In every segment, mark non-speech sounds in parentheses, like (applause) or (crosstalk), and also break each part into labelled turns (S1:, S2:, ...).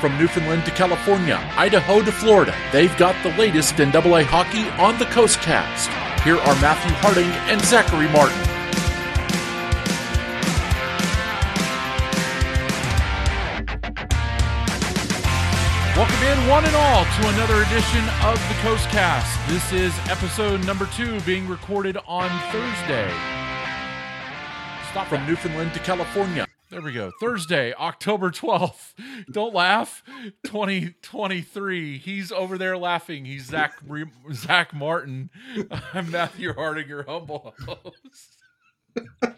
S1: From Newfoundland to California, Idaho to Florida, they've got the latest in AA hockey on the Coast Cast. Here are Matthew Harding and Zachary Martin. Welcome in, one and all, to another edition of the Coast Cast. This is episode number two, being recorded on Thursday. Stop from Newfoundland to California. There we go. Thursday, October 12th. (laughs) Don't laugh. 2023. He's over there laughing. He's Zach Zach Martin. (laughs) I'm Matthew Harding, your humble host. (laughs)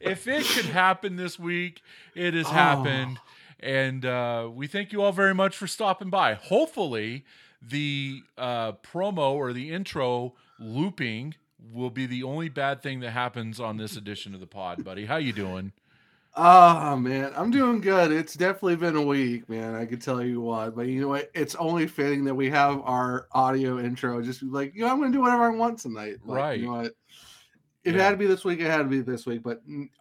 S1: if it could happen this week, it has oh. happened. And uh, we thank you all very much for stopping by. Hopefully, the uh, promo or the intro looping will be the only bad thing that happens on this edition of the pod, buddy. How you doing?
S2: Oh man, I'm doing good. It's definitely been a week, man. I can tell you what, but you know what? It's only fitting that we have our audio intro. Just like you know, I'm gonna do whatever I want tonight. Like,
S1: right.
S2: You know what? If yeah. it had to be this week, it had to be this week. But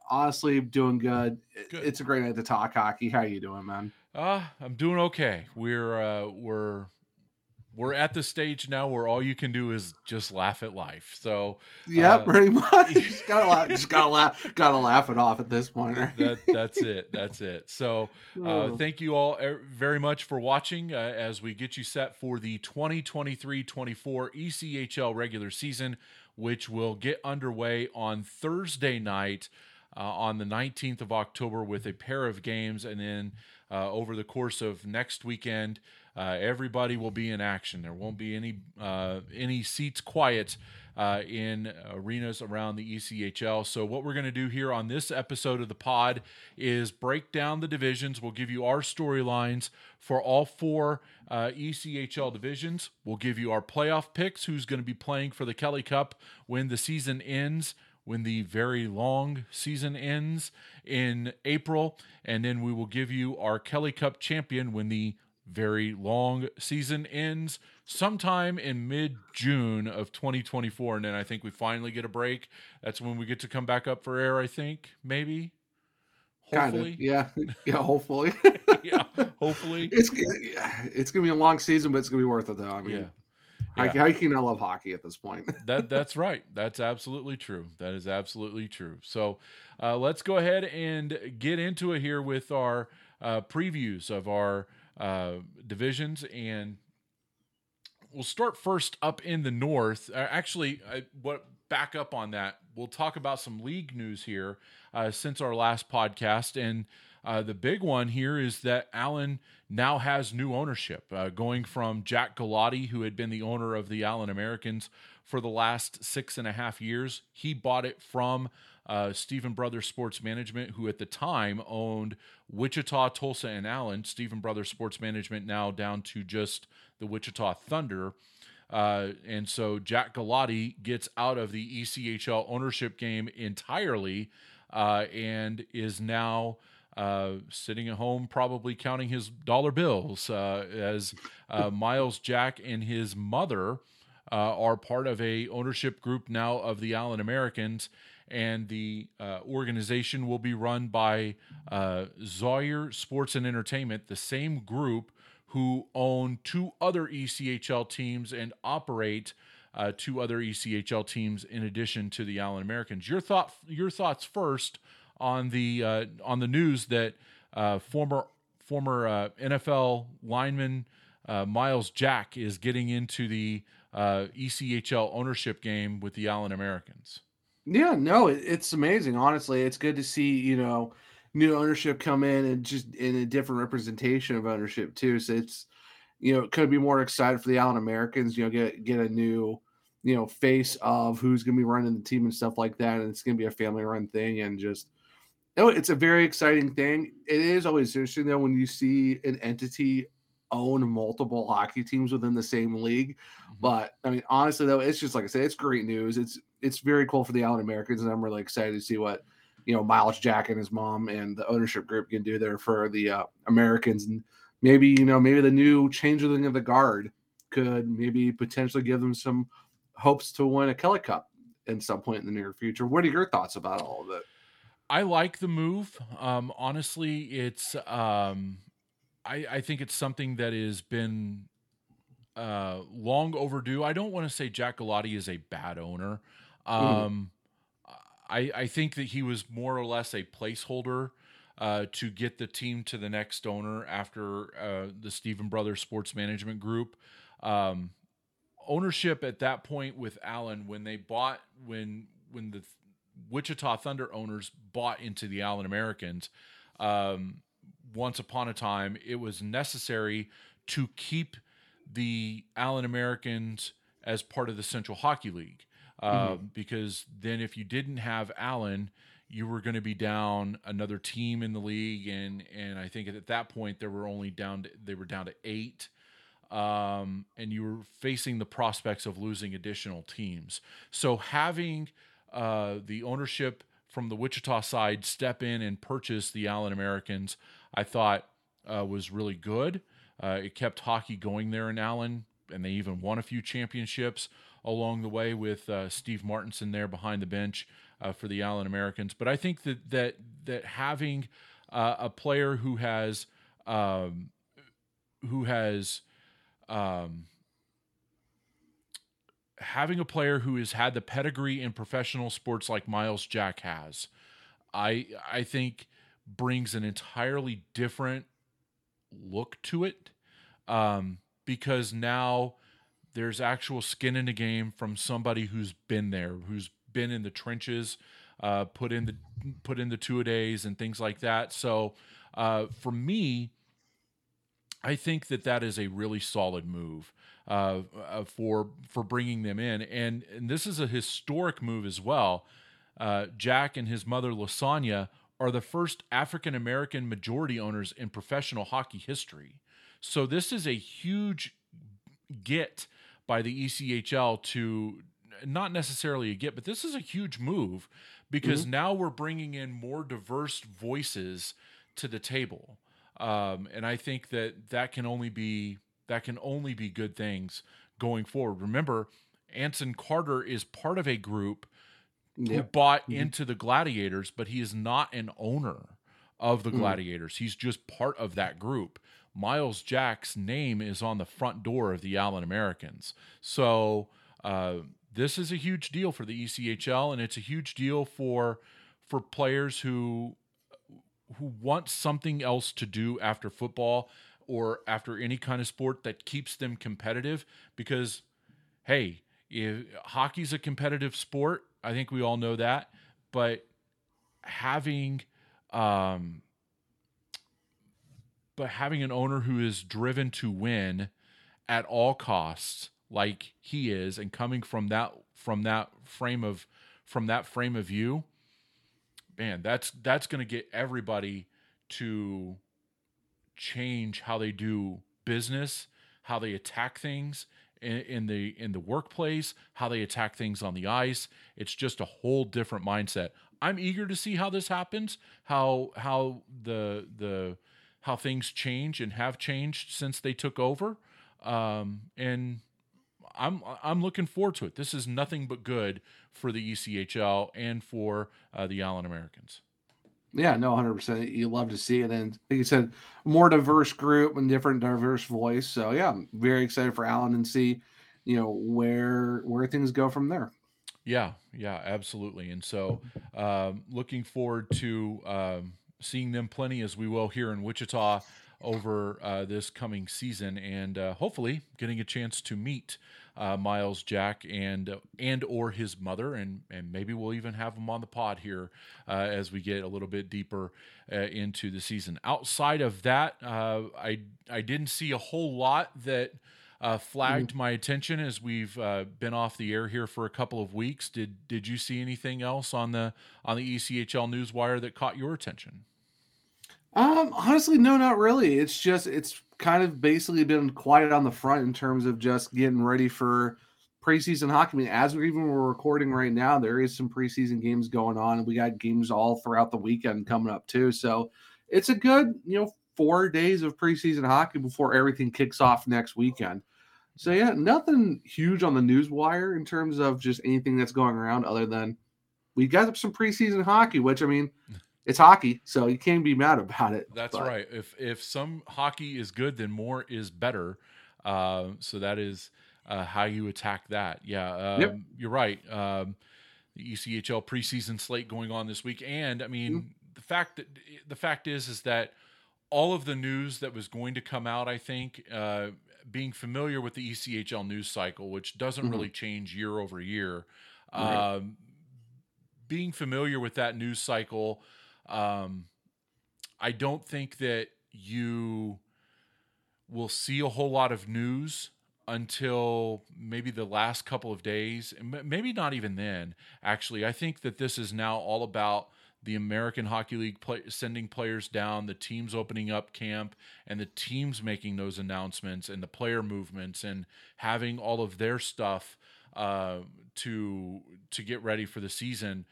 S2: honestly, doing good. good. It's a great night to talk hockey. How you doing, man?
S1: Uh, I'm doing okay. We're uh, we're we're at the stage now where all you can do is just laugh at life. So
S2: yeah, uh, pretty (laughs) much. just gotta laugh. Just gotta laugh. Gotta laugh it off at this point.
S1: Right? That that's it. That's it. So (laughs) uh, oh. thank you all very much for watching uh, as we get you set for the 2023-24 ECHL regular season, which will get underway on Thursday night. Uh, on the 19th of October, with a pair of games, and then uh, over the course of next weekend, uh, everybody will be in action. There won't be any uh, any seats quiet uh, in arenas around the ECHL. So what we're going to do here on this episode of the pod is break down the divisions. We'll give you our storylines for all four uh, ECHL divisions. We'll give you our playoff picks. Who's going to be playing for the Kelly Cup when the season ends? when the very long season ends in April. And then we will give you our Kelly Cup champion when the very long season ends sometime in mid June of 2024. And then I think we finally get a break. That's when we get to come back up for air, I think, maybe.
S2: Hopefully. Kinda, yeah. (laughs) Yeah, hopefully. (laughs) (laughs)
S1: yeah, hopefully.
S2: It's it's gonna be a long season, but it's gonna be worth it though. I mean yeah. Yeah. Can I love hockey at this point?
S1: that that's right. That's absolutely true. That is absolutely true. So uh, let's go ahead and get into it here with our uh, previews of our uh, divisions, and we'll start first up in the north. Uh, actually, I, what back up on that? We'll talk about some league news here uh, since our last podcast, and uh, the big one here is that Allen now has new ownership, uh, going from Jack Galati, who had been the owner of the Allen Americans for the last six and a half years. He bought it from uh, Steven Brothers Sports Management, who at the time owned Wichita, Tulsa, and Allen. Steven Brothers Sports Management now down to just the Wichita Thunder. Uh, and so Jack Galati gets out of the ECHL ownership game entirely uh, and is now uh, sitting at home, probably counting his dollar bills uh, as uh, Myles Jack and his mother uh, are part of a ownership group now of the Allen Americans and the uh, organization will be run by uh, Zawyer Sports and Entertainment, the same group who own two other ECHL teams and operate uh, two other ECHL teams in addition to the Allen Americans. Your thought, your thoughts first on the uh, on the news that uh, former former uh, NFL lineman Myles Jack is getting into the ECHL ownership game with the Allen Americans.
S2: Yeah, no, it, it's amazing. Honestly, it's good to see you know new ownership come in and just in a different representation of ownership too. So it's you know it could be more excited for the Allen Americans. You know, get get a new you know face of who's going to be running the team and stuff like that, and it's going to be a family run thing and just. You know, it's a very exciting thing. It is always interesting though when you see an entity own multiple hockey teams within the same league. Mm-hmm. But I mean, honestly though, it's just like I said, it's great news. It's it's very cool for the Allen Americans, and I'm really excited to see what you know Myles Jack and his mom and the ownership group can do there for the uh, Americans, and maybe you know maybe the new changeling of the guard could maybe potentially give them some hopes to win a Kelly Cup in some point in the near future. What are your thoughts about all of it?
S1: I like the move. Um, honestly, it's um, I, I think it's something that has been uh, long overdue. I don't want to say Jack Galati is a bad owner. Hmm. Um, mm. I, I think that he was more or less a placeholder uh, to get the team to the next owner after uh, the Steven Brothers Sports Management Group. Um, ownership at that point with Allen when they bought when when the Wichita Thunder owners bought into the Allen Americans. Um, once upon a time, it was necessary to keep the Allen Americans as part of the Central Hockey League. Uh, mm-hmm. Because then, if you didn't have Allen, you were going to be down another team in the league, and and I think at that point there were only down to, they were down to eight, um, and you were facing the prospects of losing additional teams. So having uh, the ownership from the Wichita side step in and purchase the Allen Americans, I thought uh, was really good. Uh, it kept hockey going there in Allen, and they even won a few championships along the way with uh, Steve Martinson there behind the bench uh, for the Allen Americans. But I think that that that having uh, a player who has um, who has um, having a player who has had the pedigree in professional sports like Miles Jack has, I I think brings an entirely different look to it um, because now there's actual skin in the game from somebody who's been there, who's been in the trenches, uh, put in the put in the two a days and things like that. So uh, for me, I think that that is a really solid move uh, uh for for bringing them in, and and this is a historic move as well. Uh, Jack and his mother Lasagna are the first African American majority owners in professional hockey history. So this is a huge get by the ECHL to not necessarily a get, but this is a huge move because mm-hmm. now we're bringing in more diverse voices to the table. Um, and I think that that can only be that can only be good things going forward. Remember, Anson Carter is part of a group yep. who bought mm-hmm. into the Gladiators, but he is not an owner of the mm-hmm. Gladiators. He's just part of that group. Myles Jack's name is on the front door of the Allen Americans. So uh, this is a huge deal for the ECHL, and it's a huge deal for for players who who want something else to do after football or after any kind of sport that keeps them competitive. Because hey, if hockey's a competitive sport, I think we all know that, but having um, but having an owner who is driven to win at all costs like he is and coming from that from that frame of from that frame of view man that's that's going to get everybody to change how they do business how they attack things in, in, the in the workplace how they attack things on the ice. It's just a whole different mindset. I'm eager to see how this happens how how the the how things change and have changed since they took over um, and I'm I'm looking forward to it. This is nothing but good for the ECHL and for uh, the Allen Americans.
S2: Yeah, no, hundred percent. You love to see it, and like you said, more diverse group and different diverse voice. So yeah, I'm very excited for Allen and see, you know, where where things go from there.
S1: Yeah, yeah, absolutely. And so, um, looking forward to um, seeing them plenty as we will here in Wichita over uh, this coming season, and uh, hopefully getting a chance to meet uh, Myles Jack and and or his mother, and and maybe we'll even have him on the pod here uh, as we get a little bit deeper uh, into the season. Outside of that, uh, I I didn't see a whole lot that. Flagged my attention as we've been off the air here for a couple of weeks. Did did you see anything else on the on the ECHL newswire that caught your attention?
S2: Um, honestly, no, not really. It's just it's kind of basically been quiet on the front in terms of just getting ready for preseason hockey. I mean, as we even we're recording right now, there is some preseason games going on, and we got games all throughout the weekend coming up too. So it's a good, you know, four days of preseason hockey before everything kicks off next weekend. So yeah, nothing huge on the news wire in terms of just anything that's going around other than we got some preseason hockey, which I mean, it's hockey, so you can't be mad about it.
S1: That's but. right. If if some hockey is good, then more is better. Uh, so that is uh, how you attack that. Yeah, um, yep. you're right. Um, the ECHL preseason slate going on this week, and I mean mm-hmm. the fact that the fact is is that all of the news that was going to come out, I think, uh, being familiar with the ECHL news cycle, which doesn't mm-hmm. really change year over year, right. um, being familiar with that news cycle, um, I don't think that you will see a whole lot of news until maybe the last couple of days, maybe not even then. Actually, I think that this is now all about the American Hockey League play, sending players down, the teams opening up camp, and the teams making those announcements, and the player movements, and having all of their stuff uh, to to get ready for the season.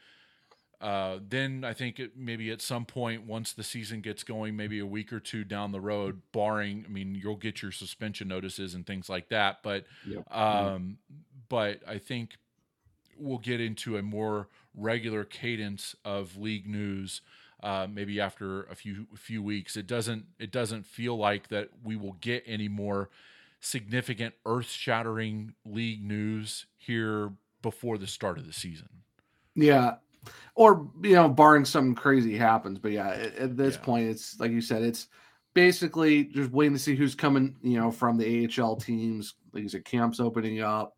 S1: Uh, then I think it, maybe at some point, once the season gets going, maybe a week or two down the road, barring, I mean, you'll get your suspension notices and things like that. But, yep. um, but I think we'll get into a more regular cadence of league news. Uh, maybe after a few few weeks, it doesn't it doesn't feel like that we will get any more significant earth shattering league news here before the start of the season.
S2: Yeah, or you know, barring something crazy happens. But yeah, at, at this yeah. point, it's like you said, it's basically just waiting to see who's coming. You know, from the AHL teams. Like you said, camps opening up.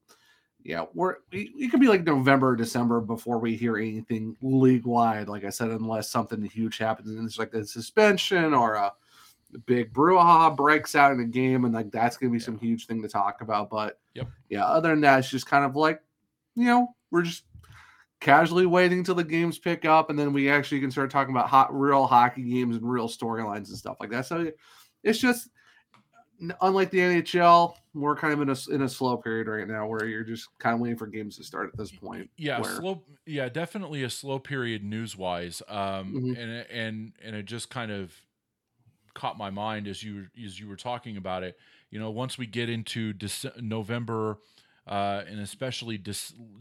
S2: Yeah, we're it could be like November, December before we hear anything league wide. Like I said, unless something huge happens and it's like a suspension or a big brouhaha breaks out in a game, and like that's gonna be yeah. some huge thing to talk about. But
S1: yep.
S2: yeah, other than that, it's just kind of like you know we're just casually waiting till the games pick up, and then we actually can start talking about hot, real hockey games and real storylines and stuff like that. So it's just unlike the NHL, we're kind of in a in a slow period right now where you're just kind of waiting for games to start at this point.
S1: Yeah, where... slow. Yeah, definitely a slow period news wise. Um, mm-hmm. and and and it just kind of caught my mind as you as you were talking about it. You know, once we get into Dece- November uh, and especially De-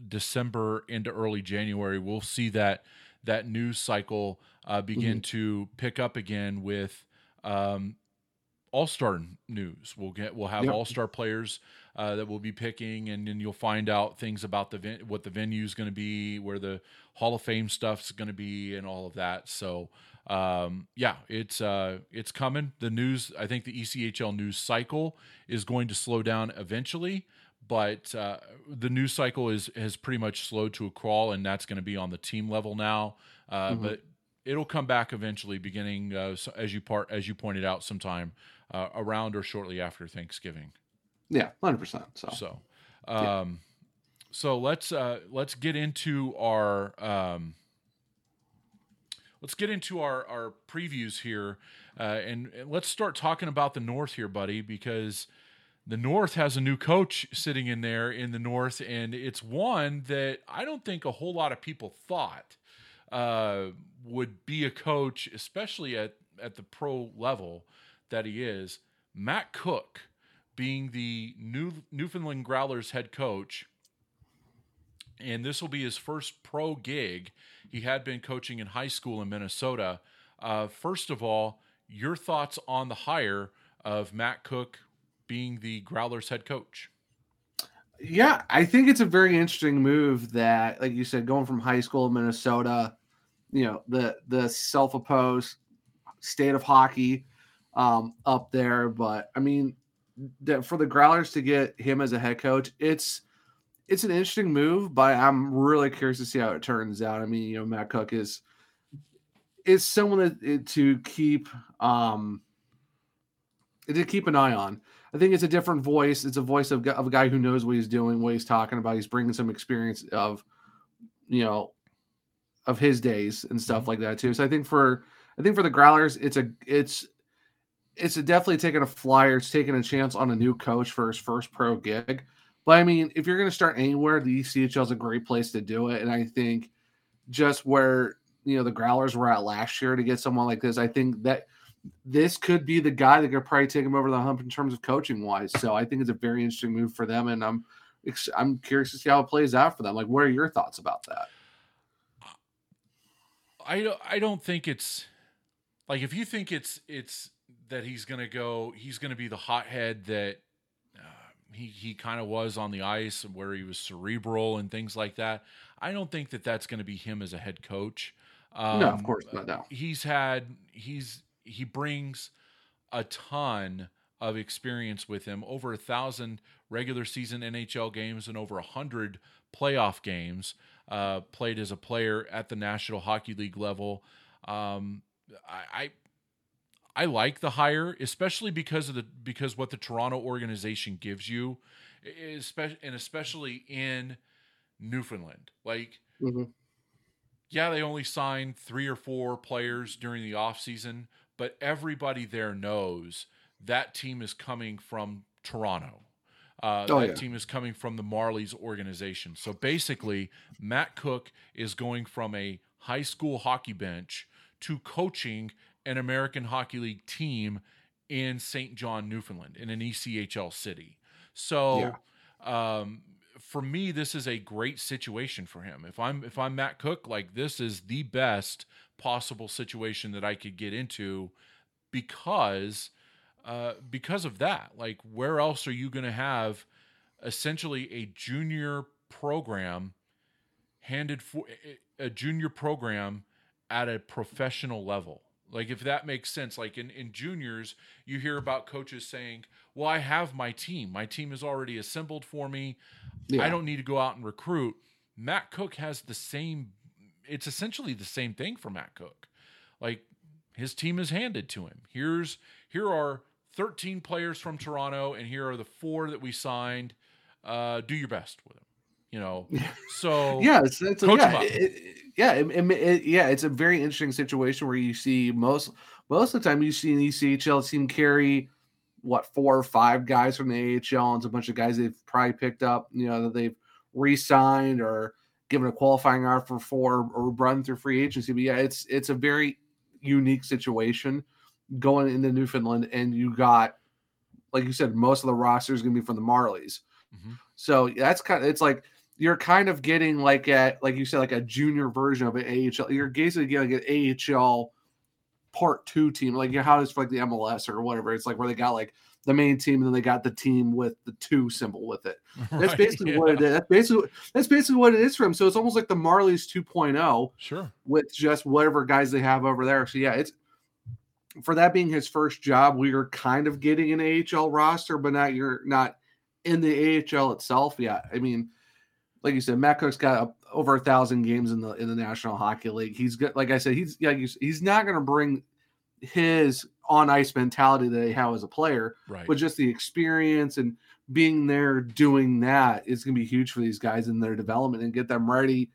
S1: December into early January, we'll see that that news cycle uh, begin mm-hmm. to pick up again with um, All Star news. We'll get we'll have yep. All Star players uh, that we'll be picking, and then you'll find out things about the ven- what the venue is going to be, where the Hall of Fame stuff's going to be, and all of that. So. Um, yeah, it's uh, it's coming. The news, I think, the ECHL news cycle is going to slow down eventually but uh, the news cycle is has pretty much slowed to a crawl, and that's going to be on the team level now. Uh, mm-hmm. But it'll come back eventually, beginning uh, as you part as you pointed out, sometime uh, around or shortly after Thanksgiving.
S2: Yeah, hundred percent. So,
S1: so, um, yeah. so let's uh, let's get into our um, let's get into our our previews here, uh, and, and let's start talking about the North here, buddy, because the North has a new coach sitting in there in the North, and it's one that I don't think a whole lot of people thought uh, would be a coach, especially at at the pro level that he is. Matt Cooke being the new Newfoundland Growlers head coach, and this will be his first pro gig. He had been coaching in high school in Minnesota. Uh, first of all, your thoughts on the hire of Matt Cooke being the Growlers head coach.
S2: Yeah, I think it's a very interesting move that, like you said, going from high school in Minnesota, you know, the the self-opposed state of hockey um, up there. But I mean, that for the Growlers to get him as a head coach, it's it's an interesting move, but I'm really curious to see how it turns out. I mean, you know, Matt Cooke is is someone that, to keep um to keep an eye on. I think it's a different voice. It's a voice of, of a guy who knows what he's doing, what he's talking about. He's bringing some experience of, you know, of his days and stuff mm-hmm. like that too. So I think for I think for the Growlers, it's a it's it's a definitely taking a flyer. It's taking a chance on a new coach for his first pro gig. But I mean, if you're going to start anywhere, the ECHL is a great place to do it. And I think just where you know the Growlers were at last year to get someone like this, I think that this could be the guy that could probably take him over the hump in terms of coaching wise. So I think it's a very interesting move for them, and I'm I'm curious to see how it plays out for them. Like, what are your thoughts about that?
S1: I don't I don't think it's like if you think it's it's that he's going to go he's going to be the hothead that uh, he he kind of was on the ice where he was cerebral and things like that. I don't think that that's going to be him as a head coach.
S2: Um, no, of um, course not. No.
S1: He's had he's he brings a ton of experience with him over a thousand regular season NHL games and over a hundred playoff games uh, played as a player at the National Hockey League level. Um, I, I I like the hire, especially because of the because what the Toronto organization gives you, especially and especially in Newfoundland. Like, mm-hmm. yeah, they only signed three or four players during the offseason, but everybody there knows that team is coming from Toronto. Uh, oh, that yeah. team is coming from the Marlies organization. So basically, Matt Cooke is going from a high school hockey bench to coaching an American Hockey League team in St. John, Newfoundland, in an ECHL city. So, yeah. um, for me, this is a great situation for him. If I'm if I'm Matt Cooke, like this is the best possible situation that I could get into because uh, because of that. Like, where else are you going to have essentially a junior program handed for a junior program at a professional level? Like, if that makes sense, like in, in juniors, you hear about coaches saying, Well, I have my team. My team is already assembled for me. Yeah. I don't need to go out and recruit. Matt Cooke has the same, it's essentially the same thing for Matt Cooke. Like, his team is handed to him. Here's, here are 13 players from Toronto, and here are the four that we signed. Uh, do your best with them. You know, (laughs) so
S2: yeah, it's, it's yeah, it, yeah, it, it, yeah. It's a very interesting situation where you see most most of the time you see an ECHL team carry what four or five guys from the AHL and it's a bunch of guys they've probably picked up, you know, that they've re-signed or given a qualifying offer for or run through free agency. But yeah, it's it's a very unique situation going into Newfoundland, and you got, like you said, most of the roster is going to be from the Marlies. Mm-hmm. So that's kind of it's like you're kind of getting like a like you said like a junior version of an AHL. You're basically getting like an AHL part two team, like how it's like the MLS or whatever. It's like where they got like the main team and then they got the team with the two symbol with it. (laughs) That's right, basically yeah. what it is. That's basically that's basically what it is for him. So it's almost like the Marlies 2.0.
S1: Sure.
S2: With just whatever guys they have over there. So yeah, it's for that being his first job, we are kind of getting an AHL roster, but not you're not in the AHL itself Yeah. I mean, like you said, Matt Cooke's got a, over a thousand games in the in the National Hockey League. He's got, like I said, he's yeah, he's, he's not going to bring his on ice mentality that he has as a player,
S1: right.
S2: but just the experience and being there doing that is going to be huge for these guys in their development and get them ready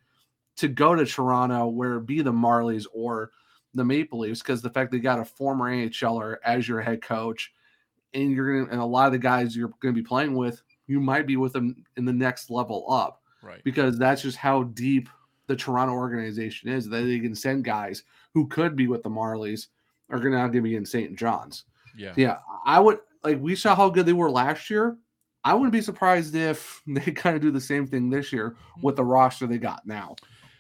S2: to go to Toronto, where be the Marlies or the Maple Leafs because the fact they got a former AHLer as your head coach, and you're gonna and a lot of the guys you're going to be playing with, you might be with them in the next level up,
S1: right?
S2: Because that's just how deep the Toronto organization is that they can send guys who could be with the Marlies are going to now be in St. John's.
S1: Yeah,
S2: yeah. I would like we saw how good they were last year. I wouldn't be surprised if (laughs) they kind of do the same thing this year mm-hmm. with the roster they got now.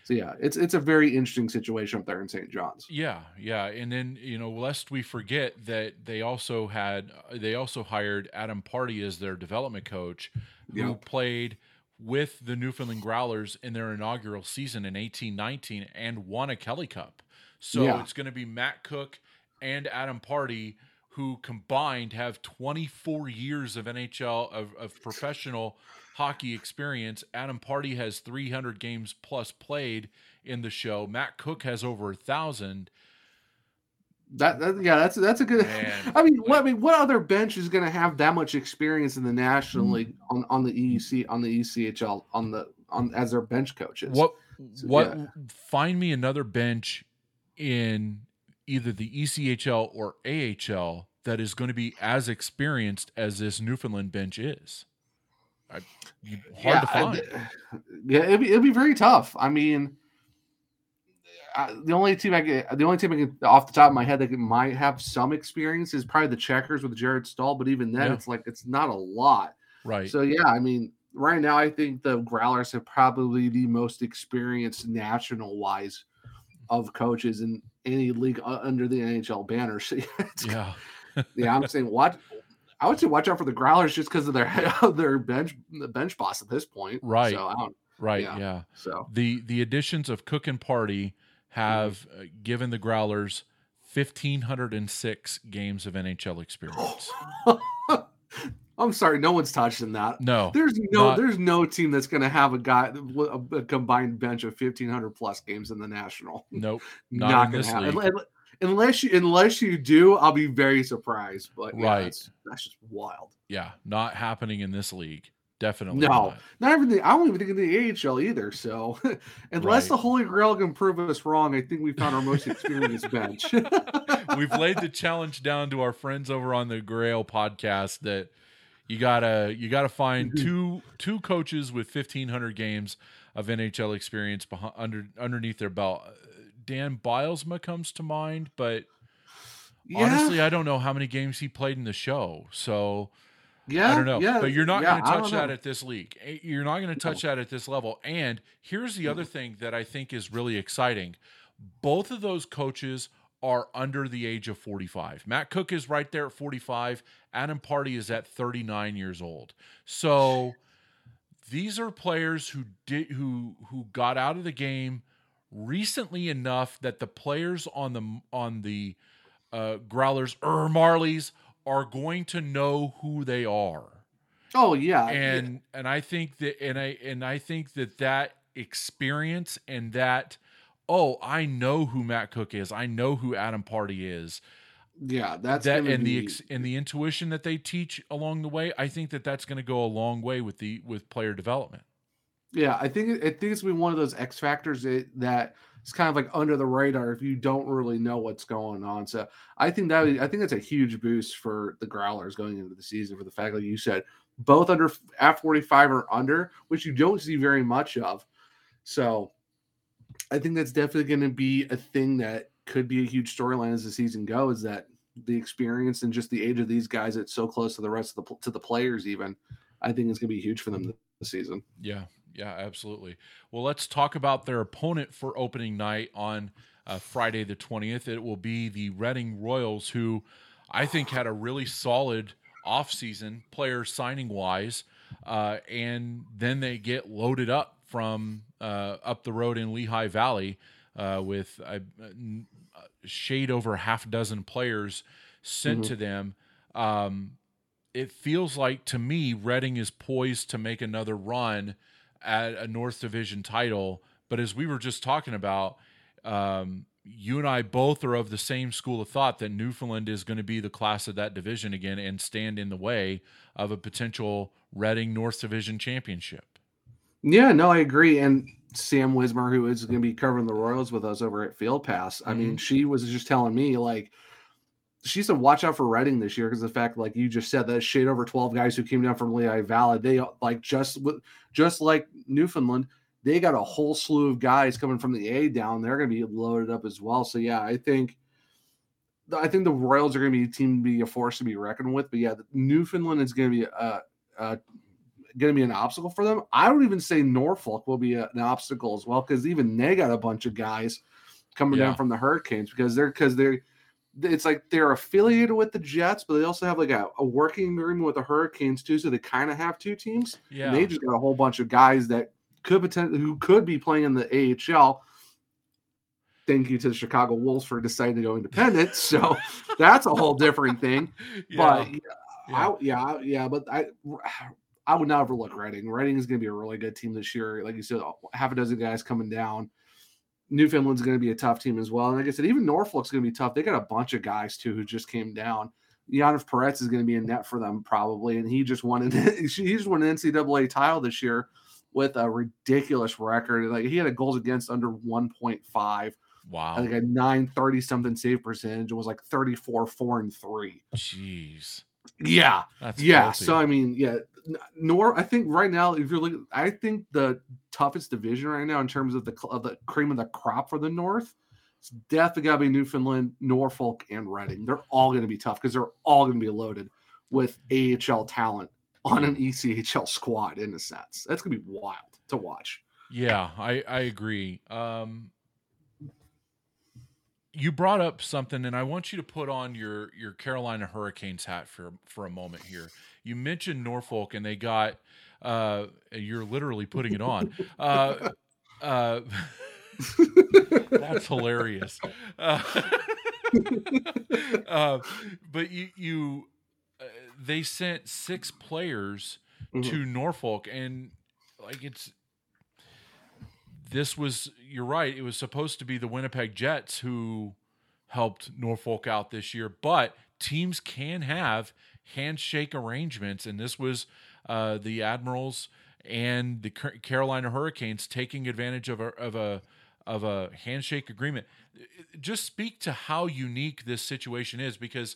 S2: So yeah, it's it's a very interesting situation up there in St. John's.
S1: Yeah, yeah, and then you know, lest we forget that they also had they also hired Adam Pardy as their development coach, who yep. played with the Newfoundland Growlers in their inaugural season in 1819 and won a Kelly Cup. So yeah. it's going to be Matt Cooke and Adam Pardy who combined have 24 years of NHL of, of professional hockey experience. Adam Pardy has 300 games plus played in the show. Matt Cooke has over a thousand.
S2: That, that, yeah, that's that's a good. Man, (laughs) I mean, what I mean, what other bench is going to have that much experience in the National mm-hmm. League on, on the EC on the ECHL on the on as their bench coaches?
S1: What so, what? Yeah. Find me another bench in either the ECHL or AHL that is going to be as experienced as this Newfoundland bench is. I, hard yeah, to find.
S2: yeah, it'd be, it'd be very tough. I mean, I, the only team I get, the only team I get off the top of my head that might have some experience is probably the Checkers with Jared Stoll. But even then, yeah. it's like it's not a lot.
S1: Right.
S2: So yeah, I mean, right now I think the Growlers have probably the most experienced national wise of coaches in any league uh, under the NHL banner. (laughs) So
S1: yeah,
S2: yeah, I'm saying what I would say watch out for the Growlers just because of their (laughs) their bench the bench boss at this point.
S1: Right.
S2: So
S1: right. Yeah. yeah.
S2: So
S1: the the additions of Cooke and Pardy have mm-hmm. given the Growlers 1506 games of NHL experience. (laughs)
S2: I'm sorry, no one's touching that.
S1: No,
S2: there's no, not, there's no team that's going to have a guy a, a, combined bench of 1500 plus games in the national. (laughs)
S1: Nope,
S2: not, not going to happen. Unless you, unless you do, I'll be very surprised. But yeah, right, that's, that's, just wild.
S1: Yeah, not happening in this league. Definitely
S2: no, not, not everything. I don't even think in the AHL either. So, (laughs) unless right. the Holy Grail can prove us wrong, I think we found our most experienced bench. (laughs)
S1: We've laid the (laughs) challenge down to our friends over on the Grail podcast that you gotta you gotta find mm-hmm. two two coaches with fifteen hundred games of NHL experience behind, under underneath their belt. Dan Bylsma comes to mind, but yeah. honestly, I don't know how many games he played in the show. So
S2: yeah,
S1: I don't know.
S2: Yeah,
S1: but you're not
S2: yeah,
S1: going to touch that at this league. You're not going to touch no. that at this level. And here's the other thing that I think is really exciting. Both of those coaches are under the age of 45. Matt Cooke is right there at 45. Adam Pardy is at 39 years old. So these are players who did who who got out of the game recently enough that the players on the on the uh, Growlers or Marlies are going to know who they are.
S2: Oh yeah,
S1: and
S2: yeah.
S1: and I think that and I and I think that that experience and that oh I know who Matt Cooke is, I know who Adam Pardy is.
S2: Yeah, that's
S1: that and
S2: be...
S1: the ex, and the intuition that they teach along the way. I think that that's going to go a long way with the with player development.
S2: Yeah, I think I think it's been one of those X factors that, that it's kind of like under the radar if you don't really know what's going on. So I think that mm. I think that's a huge boost for the Growlers going into the season for the fact that you said both under at 45 or under, which you don't see very much of. So I think that's definitely going to be a thing that could be a huge storyline as the season goes. That the experience and just the age of these guys, it's so close to the rest of the to the players. Even I think it's going to be huge for them this season.
S1: Yeah, yeah, absolutely. Well, let's talk about their opponent for opening night on uh, Friday the 20th. It will be the Reading Royals, who I think had a really solid offseason player signing wise. Uh, and then they get loaded up from uh, up the road in Lehigh Valley uh, with a, a, shade over half a dozen players sent mm-hmm. to them. Um, it feels like to me, Reading is poised to make another run at a North Division title. But as we were just talking about, um, you and I both are of the same school of thought that Newfoundland is going to be the class of that division again and stand in the way of a potential Reading North Division championship.
S2: Yeah, no, I agree. And Sam Wismer, who is going to be covering the Royals with us over at Field Pass, I mm-hmm. mean, she was just telling me like she said watch out for Reading this year because the fact, like you just said, that shade over twelve guys who came down from Lehigh Valley, they like just just like Newfoundland, they got a whole slew of guys coming from the A down. They're going to be loaded up as well. So yeah, I think. I think the Royals are going to be a team to be a force to be reckoned with, but yeah, Newfoundland is going to be a, a going to be an obstacle for them. I would even say Norfolk will be a, an obstacle as well because even they got a bunch of guys coming yeah. down from the Hurricanes because they're because they're it's like they're affiliated with the Jets, but they also have like a, a working agreement with the Hurricanes too. So they kind of have two teams.
S1: Yeah,
S2: and they just got a whole bunch of guys that could potentially who could be playing in the AHL. Thank you to the Chicago Wolves for deciding to go independent. (laughs) So that's a whole different thing. (laughs) Yeah. But yeah, I, yeah, yeah. But I, I would not overlook Reading. Reading is going to be a really good team this year. Like you said, half a dozen guys coming down. Newfoundland's going to be a tough team as well. And like I said, even Norfolk's going to be tough. They got a bunch of guys too who just came down. Yaniv Perets is going to be in net for them probably, and he just won an (laughs) he just won an NCAA title this year with a ridiculous record. Like he had a goals against under 1.5.
S1: Wow.
S2: Like a 930 something save percentage. It was like 34, 4 and 3.
S1: Jeez.
S2: Yeah. That's yeah. So I mean, yeah, nor I think right now, if you're looking, I think the toughest division right now in terms of the of the cream of the crop for the North, it's definitely got to be Newfoundland, Norfolk, and Reading. They're all going to be tough because they're all going to be loaded with AHL talent on an ECHL squad. In a sense, that's going to be wild to watch.
S1: Yeah, I I agree. Um, you brought up something, and I want you to put on your your Carolina Hurricanes hat for for a moment here. You mentioned Norfolk, and they got. Uh, you're literally putting it on. (laughs) Uh, uh, (laughs) that's hilarious. Uh, (laughs) uh, but you you uh, they sent six players
S2: Mhm.
S1: to Norfolk, and like it's this was you're right. It was supposed to be the Winnipeg Jets who helped Norfolk out this year, but teams can have handshake arrangements, and this was uh, the Admirals and the Carolina Hurricanes taking advantage of a of a of a handshake agreement. Just speak to how unique this situation is because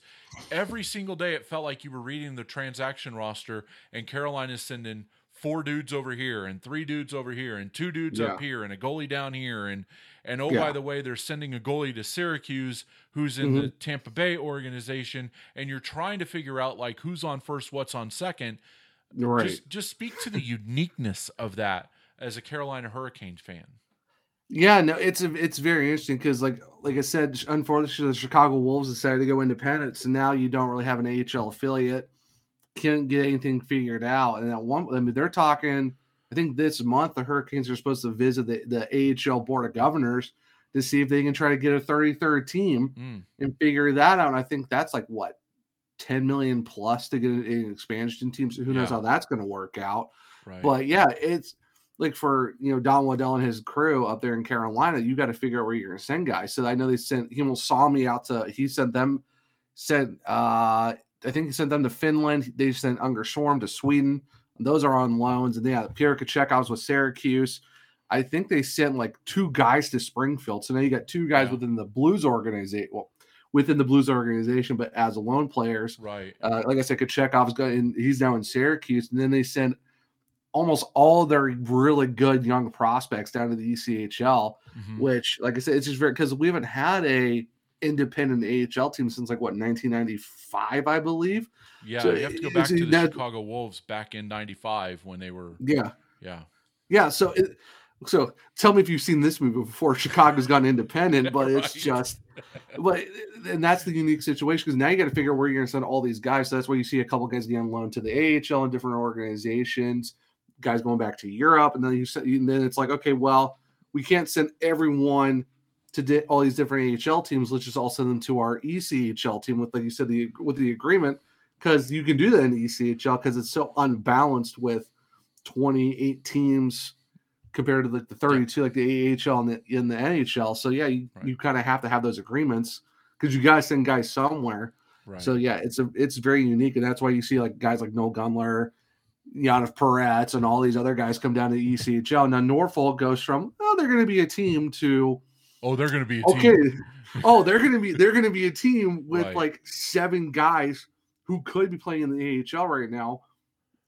S1: every single day it felt like you were reading the transaction roster and Carolina's sending four dudes over here and three dudes over here and two dudes up here and a goalie down here and and oh
S2: Yeah.
S1: by the way they're sending a goalie to Syracuse who's in the mm-hmm. Tampa Bay organization and you're trying to figure out like who's on first what's on second
S2: Right.
S1: just just speak to the uniqueness of that as a Carolina Hurricanes fan
S2: Yeah, no, it's a, it's very interesting because like like I said, unfortunately, the Chicago Wolves decided to go independent, so now you don't really have an AHL affiliate. Can't get anything figured out, and at one, I mean, they're talking. I think this month the Hurricanes are supposed to visit the, the AHL Board of Governors to see if they can try to get a 33rd team
S1: Mm,
S2: and figure that out. And I think that's like what 10 million plus to get an, an expansion team. So who knows
S1: Yeah.
S2: how that's going to work out.
S1: right
S2: But yeah, it's like for you know Don Waddell and his crew up there in Carolina, you got to figure out where you're going to send guys. So I know they sent Heimosalmi out to he sent them sent uh I think he sent them to Finland. They sent Unger Swarm to Sweden. Those are on loans, and yeah, Pierre Kachekov's with Syracuse. I think they sent like two guys to Springfield. So now you got two guys
S1: Yeah.
S2: within the Blues organization. Well, within the Blues organization, but as a loan players.
S1: right
S2: Uh, like I said, Kachekov's going. He's now in Syracuse, and then they sent almost all their really good young prospects down to the ECHL.
S1: Mhm.
S2: Which, like I said, it's just very because we haven't had a independent AHL team since like what 1995, I believe.
S1: yeah
S2: so
S1: you have to go back to the
S2: that-
S1: Chicago Wolves back in 95 when they were
S2: Yeah,
S1: yeah
S2: yeah. So, it, so tell me if you've seen this movie before. (laughs) Chicago's gone independent, but (laughs) it's
S1: Right.
S2: just, but and that's the unique situation because now you got to figure out where you're going to send all these guys. So that's why you see a couple guys getting loaned to the AHL and different organizations, guys going back to Europe, and then you send, and then it's like, okay, well, we can't send everyone to di- all these different AHL teams. Let's just all send them to our ECHL team with, like you said, the with the agreement because you can do that in the ECHL because it's so unbalanced with 28 teams compared to like the 32 like the AHL and the in the NHL. So yeah, you,
S1: Right.
S2: you kind of have to have those agreements because you gotta send guys somewhere.
S1: right
S2: So yeah, it's a it's very unique, and that's why you see like guys like Noel Gunler, Yaniv Perets, and all these other guys come down to the ECHL. Now Norfolk goes from oh they're going to be a team to
S1: oh they're going to be a
S2: okay,
S1: team.
S2: Oh they're going to be they're going to be a team (laughs) with
S1: Right.
S2: like seven guys who could be playing in the AHL right now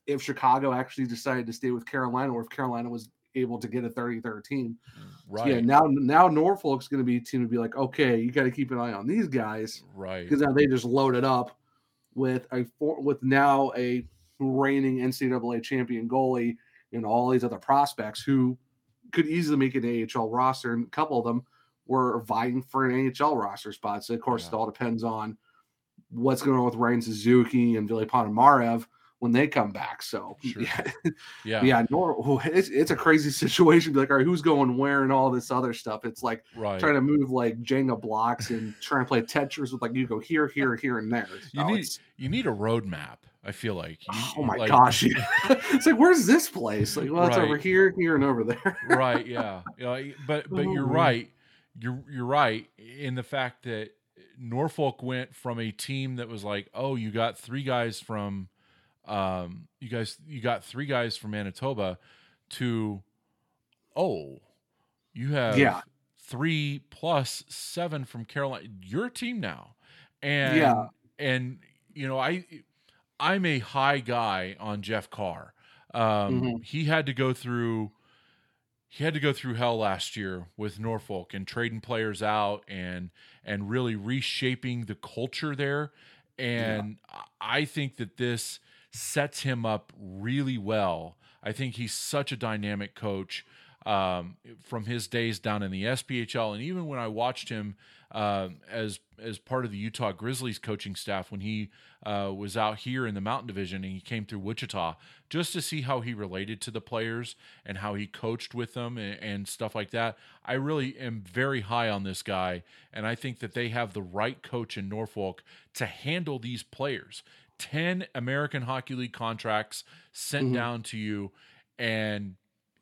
S2: if Chicago actually decided to stay with Carolina or if Carolina was able to get a 33rd team.
S1: right
S2: Yeah, now now Norfolk's going to be a team to be like, okay, you got to keep an eye on these guys.
S1: Right.
S2: Because now they just loaded up with a four, with now a reigning NCAA champion goalie and all these other prospects who could easily make an AHL roster, and a couple of them were vying for an NHL roster spot. So of course, it all depends on what's going on with Ryan Suzuki and Vili Ponomarev when they come back. So
S1: Sure.
S2: yeah, (laughs)
S1: yeah
S2: yeah, Nor- it's it's a crazy (laughs) situation. Like, all right, who's going where and all this other stuff. It's like
S1: right
S2: trying to move like Jenga blocks and trying to play Tetris with like you go here, here, here, and there.
S1: you need you need a roadmap i feel like You-
S2: oh my
S1: like-
S2: gosh, yeah. (laughs) it's like where's this place? Like, well, it's over here, here, and over there.
S1: right yeah yeah but but you're
S2: Oh.
S1: right you're you're right in the fact that norfolk went from a team that was like oh you got three guys from um you guys you got three guys from manitoba to oh you have
S2: Yeah.
S1: three plus seven from carolina you're team now and
S2: Yeah.
S1: and you know i i'm a high guy on jeff carr um
S2: Mhm.
S1: he had to go through he had to go through hell last year with Norfolk and trading players out and and really reshaping the culture there. And I think that this sets him up really well. I think he's such a dynamic coach um, from his days down in the SPHL, and even when I watched him uh, as as part of the Utah Grizzlies coaching staff when he uh, was out here in the Mountain Division and he came through Wichita just to see how he related to the players and how he coached with them and, and stuff like that. I really am very high on this guy, and I think that they have the right coach in Norfolk to handle these players. 10 American Hockey League contracts sent mm-hmm. down to you, and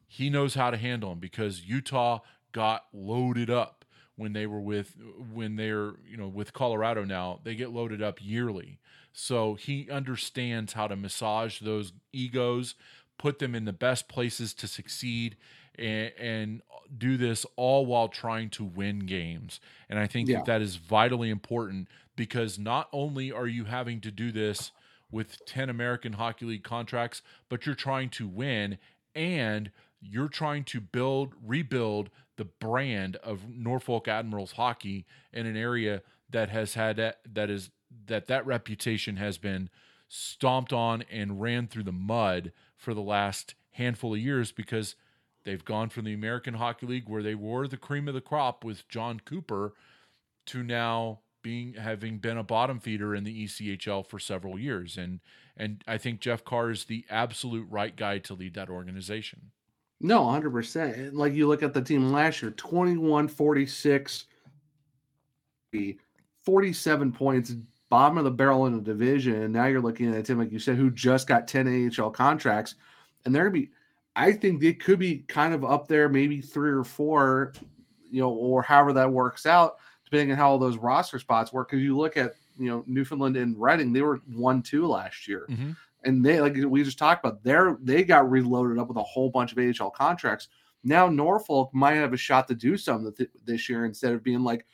S1: he knows how to handle them because Utah got loaded up when they were with when they're you know with Colorado now they get loaded up yearly so he understands how to massage those egos put them in the best places to succeed and, and do this all while trying to win games and I think yeah. that that is vitally important because not only are you having to do this with 10 American Hockey League contracts but you're trying to win and you're trying to build, rebuild the brand of Norfolk Admirals hockey in an area that has had that, that is that that reputation has been stomped on and ran through the mud for the last handful of years because they've gone from the American Hockey League where they were the cream of the crop with Jon Cooper to now being having been a bottom feeder in the ECHL for several years and and I think Jeff Carr is the absolute right guy to lead that organization.
S2: No, 100%. Like you look at the team last year 21 46, 47 points, bottom of the barrel in the division. And now you're looking at a team, like you said, who just got 10 AHL contracts. And they're going to be, I think they could be kind of up there, maybe three or four, you know, or however that works out, depending on how all those roster spots work. Because you look at, you know, Newfoundland and Reading, they were 1 2 last year. Mm-hmm and they like we just talked about they're they got reloaded up with a whole bunch of AHL contracts. Now Norfolk might have a shot to do something th- this year instead of being like,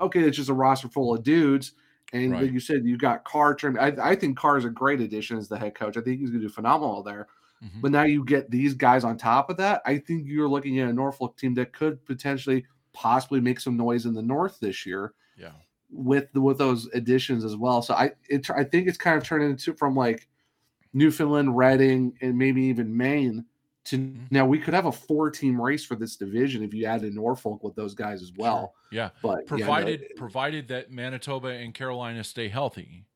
S2: okay, it's just a roster full of dudes. And right. like you said, you got Carr. I, I think Carr is a great addition as the head coach. I think he's going to do phenomenal there. Mm-hmm. But now you get these guys on top of that. I think you're looking at a Norfolk team that could potentially, possibly make some noise in the North this year.
S1: Yeah,
S2: with the, with those additions as well. So I it, I think it's kind of turned into from like Newfoundland, Reading, and maybe even Maine. To mm-hmm. now, we could have a four-team race for this division if you add in Norfolk with those guys as well.
S1: Sure. Yeah,
S2: but
S1: provided yeah, no, provided that Manitoba and Carolina stay healthy.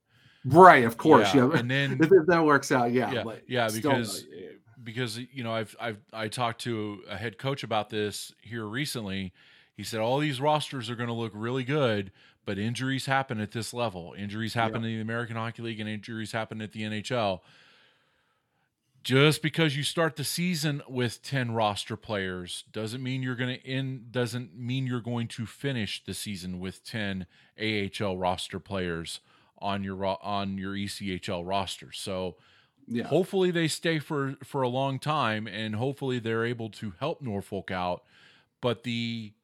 S2: Right, of course. Yeah,
S1: yeah. and then (laughs)
S2: if that works out, yeah,
S1: yeah, yeah because because you know I've I've I talked to a head coach about this here recently. He said all these rosters are going to look really good, but injuries happen at this level. Injuries happen yeah. in the American Hockey League, and injuries happen at the NHL just because you start the season with 10 roster players doesn't mean you're going to end doesn't mean you're going to finish the season with 10 AHL roster players on your on your ECHL roster. So yeah. hopefully they stay for for a long time and hopefully they're able to help Norfolk out. But the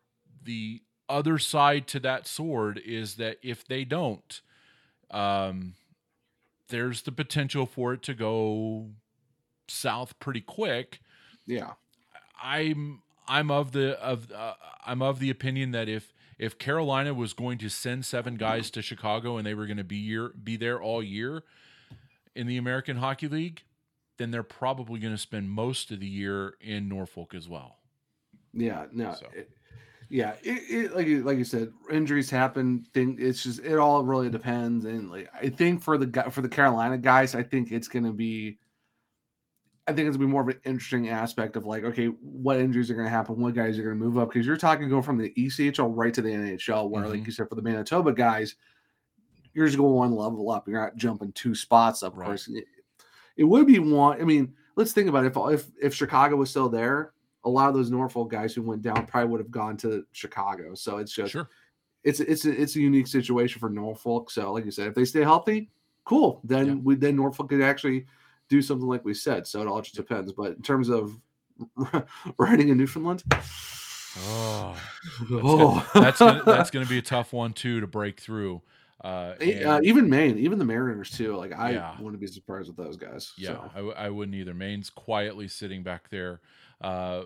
S1: the other side to that sword is that if they don't um there's the potential for it to go south pretty quick.
S2: Yeah,
S1: I'm I'm of the of uh, I'm of the opinion that if if Carolina was going to send seven guys to Chicago and they were going to be year be there all year in the American Hockey League, then they're probably going to spend most of the year in Norfolk as well.
S2: Yeah, no, so. it, yeah, it, it, like like you said, injuries happen. Thing it's just it all really depends. And like I think for the for the Carolina guys, I think it's going to be I think it's gonna be more of an interesting aspect of like, okay, what injuries are gonna happen, what guys are gonna move up, because you're talking going from the ECHL right to the NHL, where mm-hmm. like you said for the Manitoba guys, you're just going one level up. You're not jumping two spots up. Right. Course, it, it would be one. I mean, let's think about it. If if if Chicago was still there, a lot of those Norfolk guys who went down probably would have gone to Chicago. So it's just
S1: sure.
S2: it's it's a, it's a unique situation for Norfolk. So like you said, if they stay healthy, cool. Then yeah. we then Norfolk could actually do something like we said. So it all just depends. But in terms of (laughs) riding in Newfoundland,
S1: oh, that's (sighs) oh. Gonna, that's gonna, that's going (laughs) to be a tough one too to break through. Uh,
S2: and, uh, even Maine, even the Mariners too. Like I yeah. wouldn't be surprised with those guys.
S1: Yeah, so. I w- I wouldn't either. Maine's quietly sitting back there uh,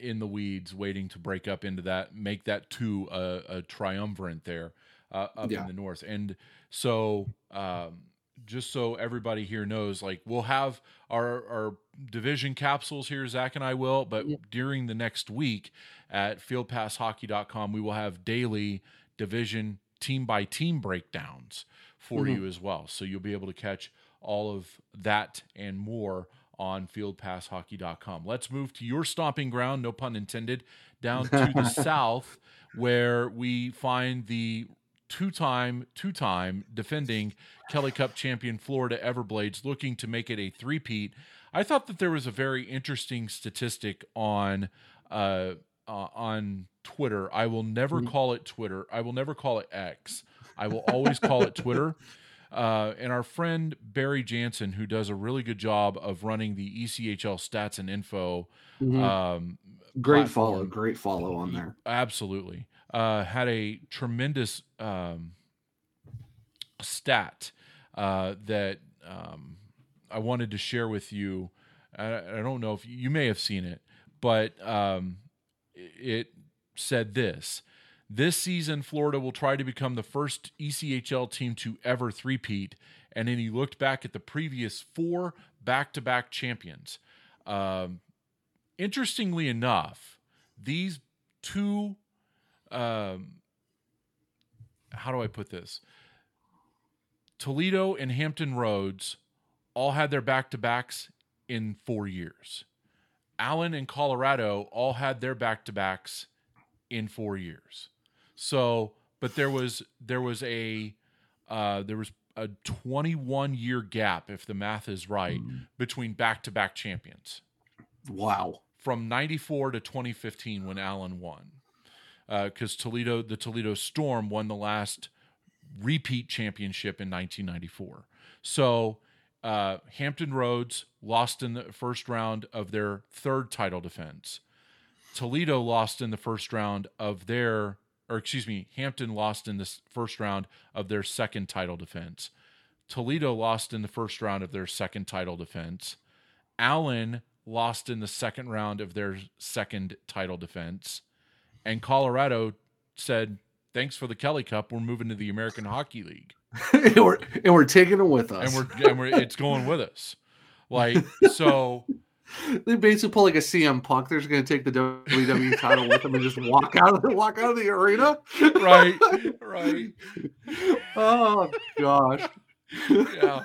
S1: in the weeds, waiting to break up into that, make that two a, a triumvirate there uh, up yeah. in the north. And so um, just so everybody here knows, like we'll have our our division capsules here, Zach and I will, but yep. during the next week at fieldpasshockey.com, we will have daily division team by team breakdowns for
S2: Mhm.
S1: you as well. So you'll be able to catch all of that and more on fieldpasshockey.com. Let's move to your stomping ground, no pun intended, down to the (laughs) south where we find the two-time two-time defending Kelly Cup champion Florida Everblades looking to make it a three-peat. I thought that there was a very interesting statistic on uh, uh, on Twitter. I will never
S2: Mhm.
S1: call it Twitter. I will never call it X. I will always call it Twitter. (laughs) Uh, and our friend Barry Jansen, who does a really good job of running the ECHL stats and info,
S2: Mhm.
S1: um,
S2: great
S1: platform.
S2: follow, great follow on there.
S1: absolutely uh, had a tremendous um, stat uh, that um, I wanted to share with you. I, I don't know if you may have seen it, but um, it said this. This season, Florida will try to become the first ECHL team to ever three-peat. And then he looked back at the previous four back-to-back champions. Um, interestingly enough, these two, um, how do I put this? Toledo and Hampton Roads all had their back-to-backs in four years. Allen and Colorado all had their back-to-backs in four years. So, but there was there was a uh, there was a 21 year gap, if the math is right, between back-to-back champions
S2: Wow.
S1: from 94 to 2015 when Allen won. Because Toledo, the Toledo Storm won the last repeat championship in 1994. So uh, Hampton Roads lost in the first round of their third title defense. Toledo lost in the first round of their, or excuse me, Hampton lost in the first round of their second title defense. Toledo lost in the first round of their second title defense. Allen lost in the second round of their second title defense. And Colorado said, Thanks for the Kelly Cup. We're moving to the American Hockey League. (laughs)
S2: and, we're, and we're taking it with us.
S1: And we're and we're it's going with us. Like so (laughs)
S2: they basically pull like a CM Punk. They're just going to take the WWE title with them and just walk out of the walk out of the arena.
S1: right, (laughs) right.
S2: oh gosh.
S1: Yeah.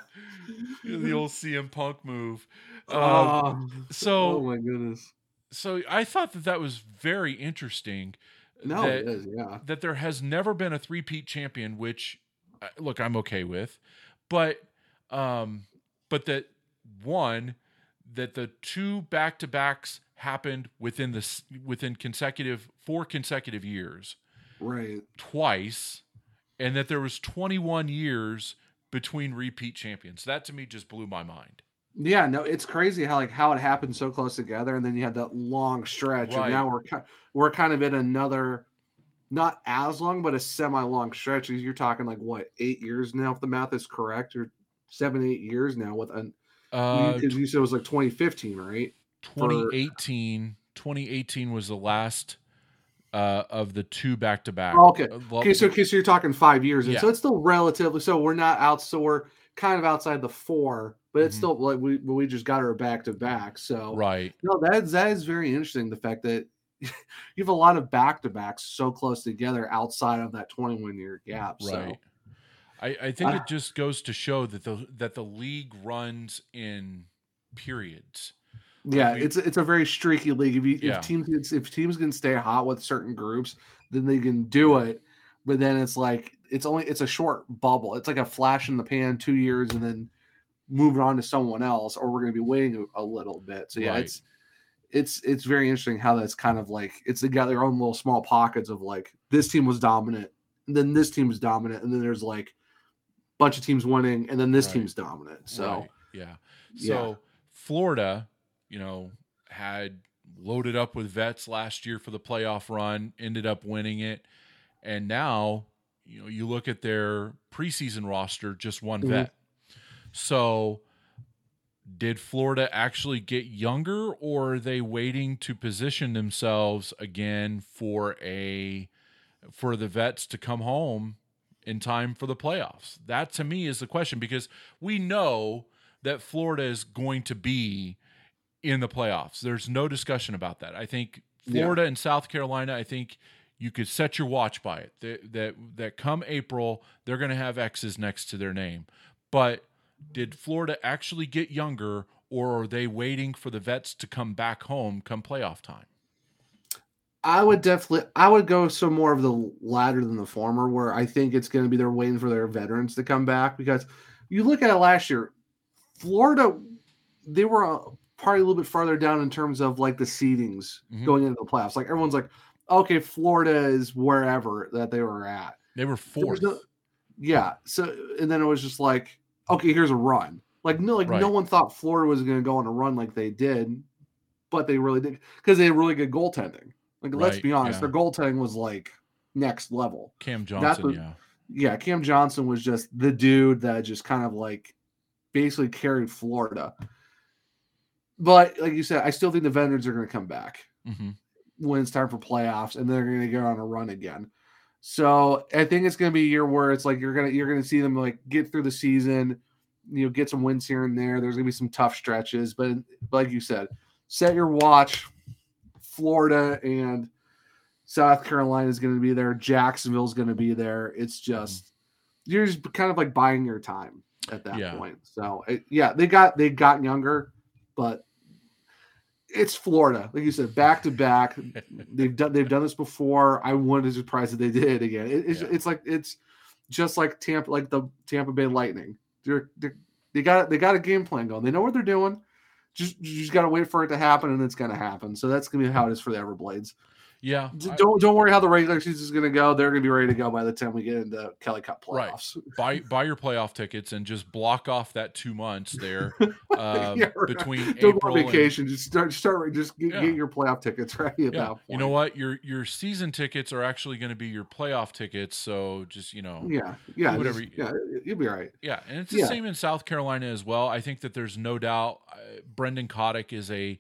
S1: The old CM Punk move. Um,
S2: oh,
S1: so
S2: oh my goodness.
S1: So I thought that that was very interesting.
S2: No,
S1: that,
S2: it is. Yeah.
S1: that there has never been a three-peat champion, which uh, look, I'm okay with, but um, but that one that the two back-to-backs happened within this within consecutive four consecutive years
S2: Right.
S1: twice, and that there was 21 years between repeat champions. That to me just blew my mind.
S2: Yeah, no, it's crazy how like how it happened so close together, and then you had that long stretch,
S1: Right.
S2: and now we're we're kind of in another, not as long, but a semi-long stretch. You're talking like what eight years now, if the math is correct, or seven, eight years now with an
S1: Uh,
S2: because you said it was like 2015, right?
S1: 2018 2018 was the last uh, of the two back-to-back.
S2: Oh, okay.
S1: Uh,
S2: Okay, so okay, so you're talking five years, and so it's still relatively. So we're not out. So we're kind of outside the four, but it's
S1: Mhm.
S2: still like we we just got her back to back. So
S1: right.
S2: No, that is that is very interesting. The fact that (laughs) you have a lot of back to backs so close together outside of that 21 year gap. So
S1: Right. I, I think
S2: Ah.
S1: it just goes to show that the that the league runs in periods.
S2: yeah, it's it's a very streaky league. If, you,
S1: Yeah.
S2: if teams if teams can stay hot with certain groups, then they can do it. But then it's like it's only it's a short bubble. It's like a flash in the pan, two years, and then moving on to someone else, or we're going to be waiting a, a little bit. So yeah,
S1: Right.
S2: it's it's it's very interesting how that's kind of like it's they got their own little small pockets of like this team was dominant, and then this team was dominant, and then there's like a bunch of teams winning, and then this
S1: Right.
S2: team's dominant. So
S1: Right, yeah.
S2: Yeah.
S1: So Florida, you know, had loaded up with vets last year for the playoff run, ended up winning it, and now you know you look at their preseason roster, just one
S2: Mhm.
S1: vet. So did Florida actually get younger or are they waiting to position themselves again for a for the vets to come home in time for the playoffs? That to me is the question because we know that Florida is going to be in the playoffs. There's no discussion about that. I think
S2: Yeah.
S1: Florida and South Carolina, I think you could set your watch by it. That that, that come April, they're going to have X's next to their name. But did Florida actually get younger, or are they waiting for the vets to come back home come playoff time?
S2: I would definitely, I would go some more of the latter than the former, where I think it's going to be they're waiting for their veterans to come back because you look at it last year, Florida, they were uh, probably a little bit farther down in terms of like the seedings
S1: Mhm.
S2: going into the playoffs. Like everyone's like, okay, Florida is wherever that they were at.
S1: They were fourth.
S2: no- yeah. So and then it was just like, okay, here's a run. Like no, like no one thought Florida was going to go on a run like they did, but they really did because they had really good goaltending. Like let's be honest,
S1: yeah.
S2: their goaltending was like next level.
S1: Cam Johnson,
S2: what-
S1: yeah.
S2: Yeah, Cam Johnson was just the dude that just kind of like basically carried Florida. But like you said, I still think the Veterans are going to come back
S1: hmm
S2: when it's time for playoffs and they're going to get on a run again. So I think it's going to be a year where it's like you're gonna you're gonna see them like get through the season, you know, get some wins here and there. There's gonna be some tough stretches, but like you said, set your watch. Florida and South Carolina is going to be there. Jacksonville's going to be there. It's mm-hmm. just you're just kind of like buying your time at that
S1: Yeah.
S2: point. So it, yeah, they got they got younger, but it's Florida, like you said, back to back. They've done they've done this before. I wouldn't be surprised that they did it again. It, it's
S1: Yeah.
S2: it's like it's just like Tampa, like the Tampa Bay Lightning. They're, they're they got they got a game plan going. They know what they're doing. Just you just got to wait for it to happen, and it's going to happen. So that's going to be how it is for the Everblades.
S1: Yeah.
S2: Don't don't worry how the regular season is going to go. They're going to be ready to go by the time we get into Kelly Cup
S1: Right.
S2: playoffs. (laughs)
S1: buy buy your playoff tickets and just block off that two months there (laughs) um,
S2: Yeah, right.
S1: between
S2: Don't go
S1: April
S2: on
S1: and
S2: vacation. Just start start just get,
S1: Yeah.
S2: get your playoff tickets (laughs) at
S1: yeah.
S2: point.
S1: You know what? Your your season tickets are actually going to be your playoff tickets. So just you know,
S2: Yeah, yeah,
S1: Whatever
S2: just- yeah, you'll be right.
S1: Yeah, and it's the same in South Carolina as well. I think that there's no doubt uh, Brenden Kotyk is a,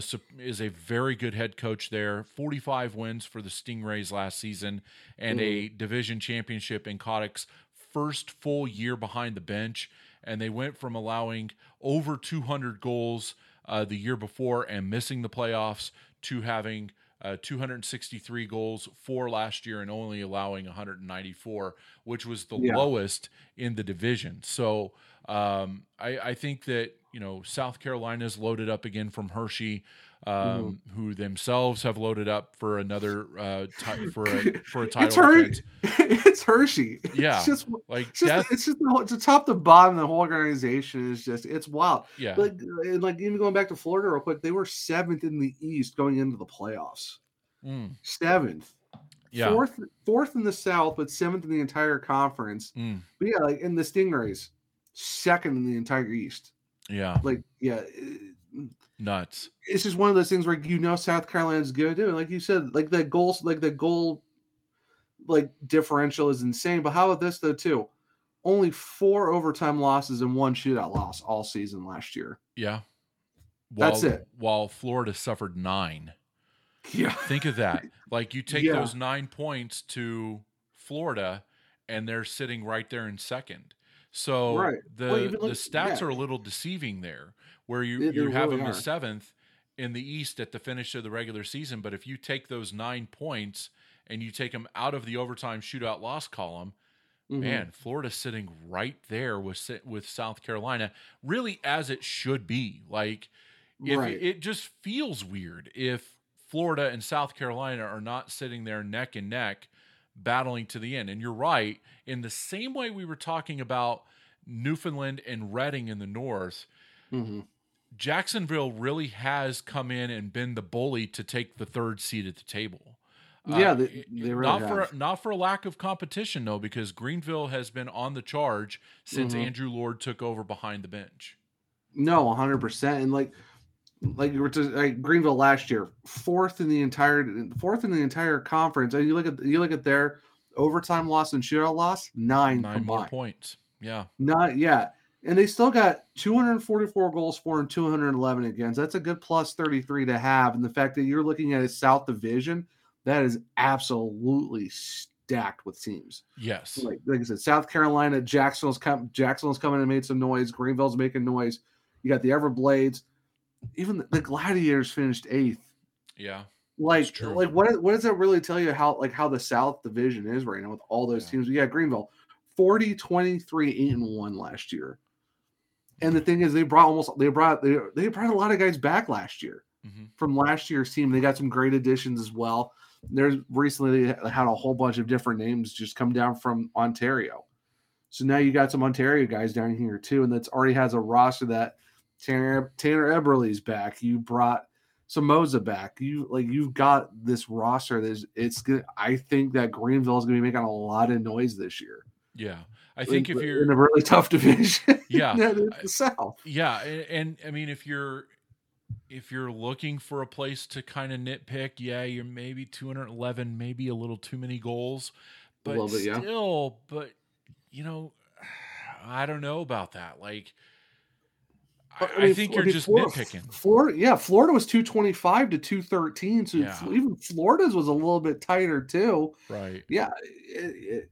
S1: sup- is a very good head coach there. 45 wins for the Stingrays last season and a division championship in Kotyk's first full year behind the bench and they went from allowing over 200 goals uh, the year before and missing the playoffs to having uh, 263 goals for last year and only allowing 194, which was the
S2: Yeah.
S1: lowest in the division. So um, I, I think that you know South Carolina's loaded up again from Hershey, um, who themselves have loaded up for another uh, for a (laughs) for a title
S2: It's Her- (laughs) it's Hershey.
S1: Yeah.
S2: it's just
S1: Like
S2: it's just,
S1: death,
S2: it's just the whole, top to bottom. The whole organization is just it's wild.
S1: yeah,
S2: Like like even going back to Florida real quick, they were seventh in the East going into the playoffs.
S1: Mm,
S2: Seventh,
S1: yeah,
S2: fourth, fourth in the South, but seventh in the entire conference.
S1: mm,
S2: But yeah, like in the Stingrays, second in the entire East.
S1: Yeah,
S2: Like yeah, it-
S1: nuts.
S2: it's just one of those things where you know South Carolina's good doing. Like you said, like the goals, like the goal, like differential is insane. But how about this though too? Only four overtime losses and one shootout loss all season last year.
S1: Yeah, while,
S2: That's it.
S1: While Florida suffered nine.
S2: Yeah,
S1: Think of that. Like you take
S2: Yeah.
S1: those nine points to Florida, and they're sitting right there in second. So
S2: Right.
S1: the
S2: Well,
S1: the stats
S2: yeah.
S1: are a little deceiving there, where you
S2: They- they
S1: you have
S2: really
S1: them as seventh in the East at the finish of the regular season. But if you take those nine points and you take them out of the overtime shootout loss column,
S2: Mhm.
S1: man, Florida's sitting right there with with South Carolina, really as it should be. Like if
S2: Right.
S1: it just feels weird if Florida and South Carolina are not sitting there neck and neck battling to the end. And you're right, in the same way we were talking about Newfoundland and Reading in the north,
S2: Mhm.
S1: Jacksonville really has come in and been the bully to take the third seat at the table.
S2: Yeah,
S1: Uh,
S2: they- they really
S1: not
S2: have.
S1: for not for a lack of competition though, because Greenville has been on the charge since
S2: Mhm.
S1: Andrew Lord took over behind the bench.
S2: No, hundred percent. And like, like you were to like Greenville last year, fourth in the entire fourth in the entire conference. And you look at you look at their overtime loss and shootout loss, nine,
S1: Nine more
S2: combined.
S1: points. Yeah,
S2: Not yet. And they still got 244 goals for and 211 against. That's a good plus 33 to have. And the fact that you're looking at a South Division, that is absolutely stacked with teams.
S1: yes,
S2: Like, like I said, South Carolina, Jacksonville's come Jacksonville's coming and made some noise. Greenville's making noise. You got the Everblades. Even the, the Gladiators finished eighth.
S1: yeah.
S2: Like, like what what does that really tell you how like how the South Division is right now with all those yeah. teams? We got Greenville 40, 23, 8 and 1 last year. And the thing is, they brought almost they brought they, they brought a lot of guys back last year mm-hmm. from last year's team. They got some great additions as well. There's recently they had a whole bunch of different names just come down from Ontario. So now you got some Ontario guys down here too, and that's already has a roster that Tanner Tanner Eberle's back. You brought Somoza back. You like you've got this roster that's it's good. I think that Greenville is gonna be making a lot of noise this year.
S1: Yeah. I think
S2: in,
S1: if you're
S2: in a really tough (laughs) division,
S1: yeah, (laughs)
S2: the South,
S1: yeah, and, and, I mean if you're if you're looking for a place to kind of nitpick, yeah, you're maybe 211, maybe a little too many goals, but bit, still, yeah. but you know, (sighs) I don't know about that. Like, I, I, mean, I think you're just Florida, nitpicking.
S2: Florida, yeah, Florida was 225 to 213, so yeah. even Florida's was a little bit tighter too.
S1: Right.
S2: Yeah. It, it,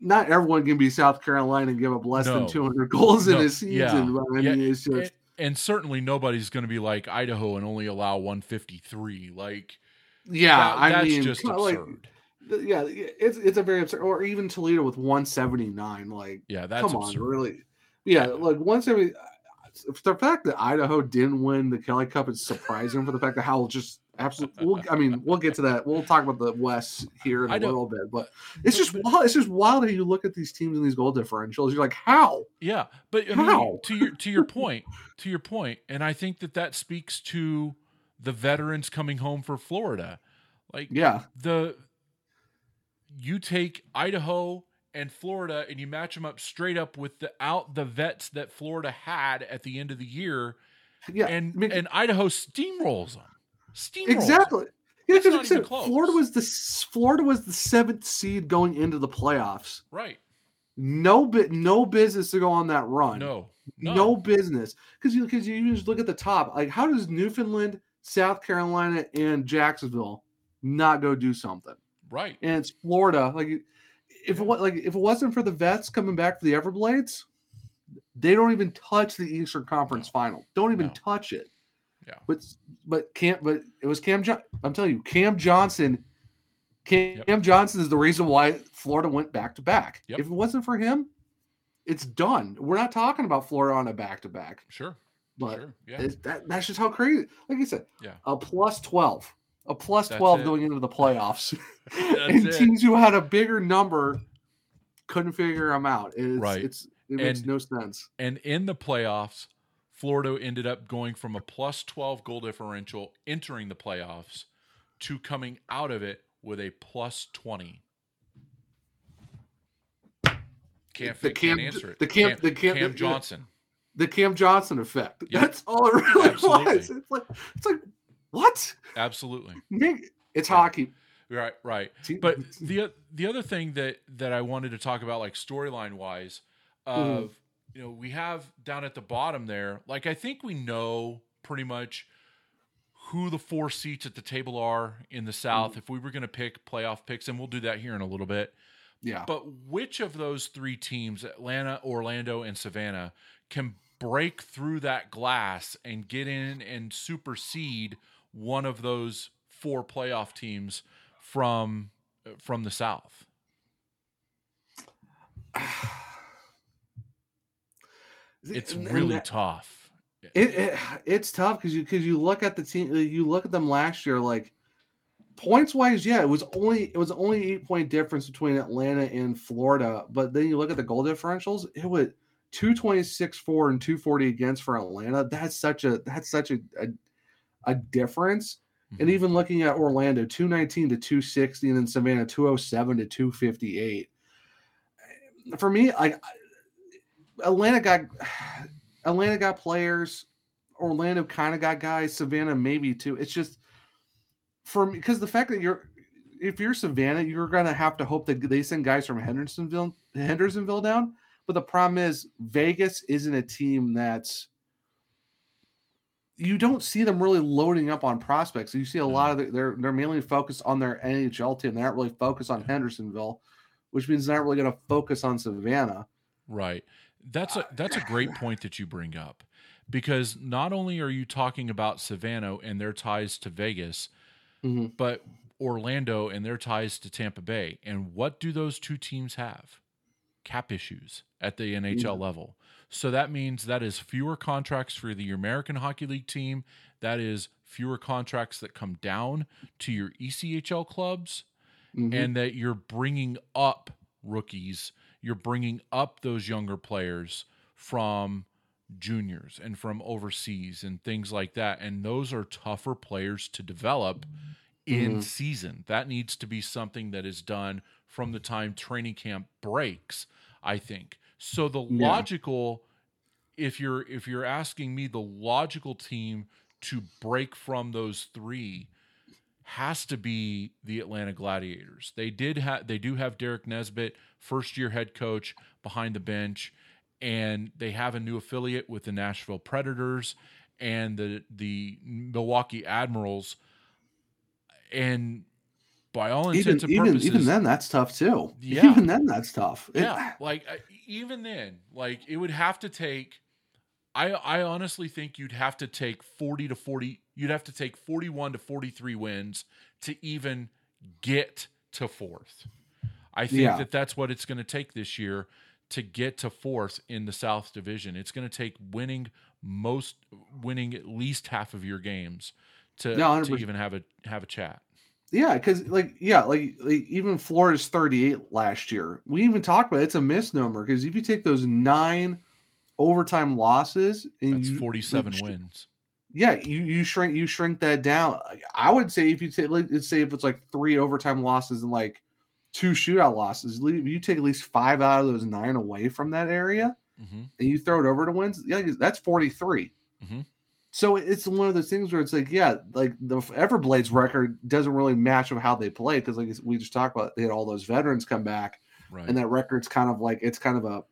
S2: not everyone can be South Carolina and give up less no. than 200 goals no. in a season. Yeah. But I mean, yeah. it's just.
S1: And, and certainly nobody's going to be like Idaho and only allow 153. Like,
S2: yeah,
S1: that,
S2: I
S1: that's
S2: mean,
S1: just absurd.
S2: Like, yeah, it's it's a very absurd. Or even Toledo with 179. Like,
S1: yeah, that's
S2: come
S1: absurd.
S2: on, really. Yeah, like 170. The fact that Idaho didn't win the Kelly Cup is surprising for the fact that how just absolutely. We'll, I mean, we'll get to that. We'll talk about the West here in a little bit, but (laughs) it's just wild. It's just wild how you look at these teams and these goal differentials. You're like, how?
S1: Yeah, but I mean, how? to your to your (laughs) point, to your point, and I think that that speaks to the veterans coming home for Florida. Like,
S2: yeah,
S1: the you take Idaho and Florida and you match them up straight up with the out the vets that Florida had at the end of the year.
S2: Yeah,
S1: and I mean, and Idaho steamrolls them. Steamrolls.
S2: Exactly. Yeah, because Florida was the Florida was the seventh seed going into the playoffs.
S1: Right.
S2: No bit, no business to go on that run.
S1: No,
S2: no, no business. Because you because you just look at the top. Like, how does Newfoundland, South Carolina, and Jacksonville not go do something?
S1: Right.
S2: And it's Florida. Like, if it like if it wasn't for the vets coming back for the Everblades, they don't even touch the Eastern Conference no. final. Don't even no. touch it.
S1: Yeah.
S2: But but Cam but it was Cam John I'm telling you, Cam Johnson Cam yep. Johnson is the reason why Florida went back to back. If it wasn't for him, it's done. We're not talking about Florida on a back to back.
S1: Sure.
S2: But
S1: sure. Yeah.
S2: that, that's just how crazy. Like you said,
S1: yeah.
S2: a plus 12, a plus 12 going into the playoffs. (laughs) (laughs) and it. teams who had a bigger number couldn't figure them out. It's,
S1: right.
S2: It's, it makes and, no sense.
S1: And in the playoffs, Florida ended up going from a plus 12 goal differential entering the playoffs to coming out of it with a plus 20. Can't, the Cam, can't answer it.
S2: The Cam, Cam,
S1: the
S2: Cam,
S1: Cam Johnson.
S2: The, Cam Johnson effect. Yep. That's all it really Absolutely. was. It's like, it's like, what?
S1: Absolutely. (laughs)
S2: It's hockey.
S1: Right, right. But the the other thing that that I wanted to talk about, like storyline wise, mm-hmm. of mm you know, we have down at the bottom there, like I think we know pretty much who the four seats at the table are in the South. Mm-hmm. If we were going to pick playoff picks, and we'll do that here in a little bit.
S2: Yeah.
S1: But which of those three teams, Atlanta, Orlando, and Savannah, can break through that glass and get in and supersede one of those four playoff teams from from the South? (sighs) It's really that, tough.
S2: It, it, it's tough because you because you look at the team, you look at them last year, like points wise, yeah, it was only it was only eight point difference between Atlanta and Florida, but then you look at the goal differentials, it was two twenty six four and two forty against for Atlanta. That's such a that's such a a, a difference. Mm-hmm. And even looking at Orlando, 219 to 260, and then Savannah 207 to 258. For me, like Atlanta got (sighs) Atlanta got players. Orlando kind of got guys. Savannah maybe too. It's just for me because the fact that you're if you're Savannah, you're gonna have to hope that they send guys from Hendersonville Hendersonville down. But the problem is Vegas isn't a team that's you don't see them really loading up on prospects. You see a lot of the, they're they're mainly focused on their NHL team. They're not really focused on Hendersonville, which means they're not really going to focus on Savannah.
S1: Right. That's a that's a great (laughs) point that you bring up because not only are you talking about Savannah and their ties to Vegas,
S2: Mhm.
S1: but Orlando and their ties to Tampa Bay. And what do those two teams have? Cap issues at the NHL level. So that means that is fewer contracts for the American Hockey League team. That is fewer contracts that come down to your ECHL clubs
S2: Mhm.
S1: and that you're bringing up rookies, you're bringing up those younger players from juniors and from overseas and things like that. And those are tougher players to develop in
S2: Mhm.
S1: season. That needs to be something that is done from the time training camp breaks, I think. So the
S2: Yeah.
S1: logical if you're if you're asking me the logical team to break from those 3 has to be the Atlanta Gladiators. They did have they do have Derek Nesbitt, first year head coach behind the bench, and they have a new affiliate with the Nashville Predators and the the Milwaukee Admirals. And by all
S2: even
S1: intents and
S2: even
S1: purposes,
S2: even then that's tough too.
S1: Yeah.
S2: Even then that's tough. It-
S1: yeah, like even then, like it would have to take. I I honestly think you'd have to take forty to forty. You'd have to take forty-one to forty-three wins to even get to fourth. I think
S2: Yeah.
S1: that that's what it's going to take this year to get to fourth in the South Division. It's going to take winning most, winning at least half of your games to,
S2: No,
S1: to even have a have a chat.
S2: Yeah, because like yeah, like, like even Florida's 38 last year. We even talked about it, it's a misnomer because if you take those nine overtime losses and
S1: That's
S2: you,
S1: forty-seven
S2: like,
S1: wins.
S2: Yeah, you you shrink you shrink that down. I would say if you take let's say if it's like three overtime losses and like two shootout losses, you take at least five out of those nine away from that area
S1: hmm
S2: and you throw it over to wins, yeah, that's 43.
S1: Mhm.
S2: So it's one of those things where it's like, yeah, like the Everblades record doesn't really match with how they play because, like we just talked about, they had all those veterans come back,
S1: Right.
S2: and that record's kind of like it's kind of a,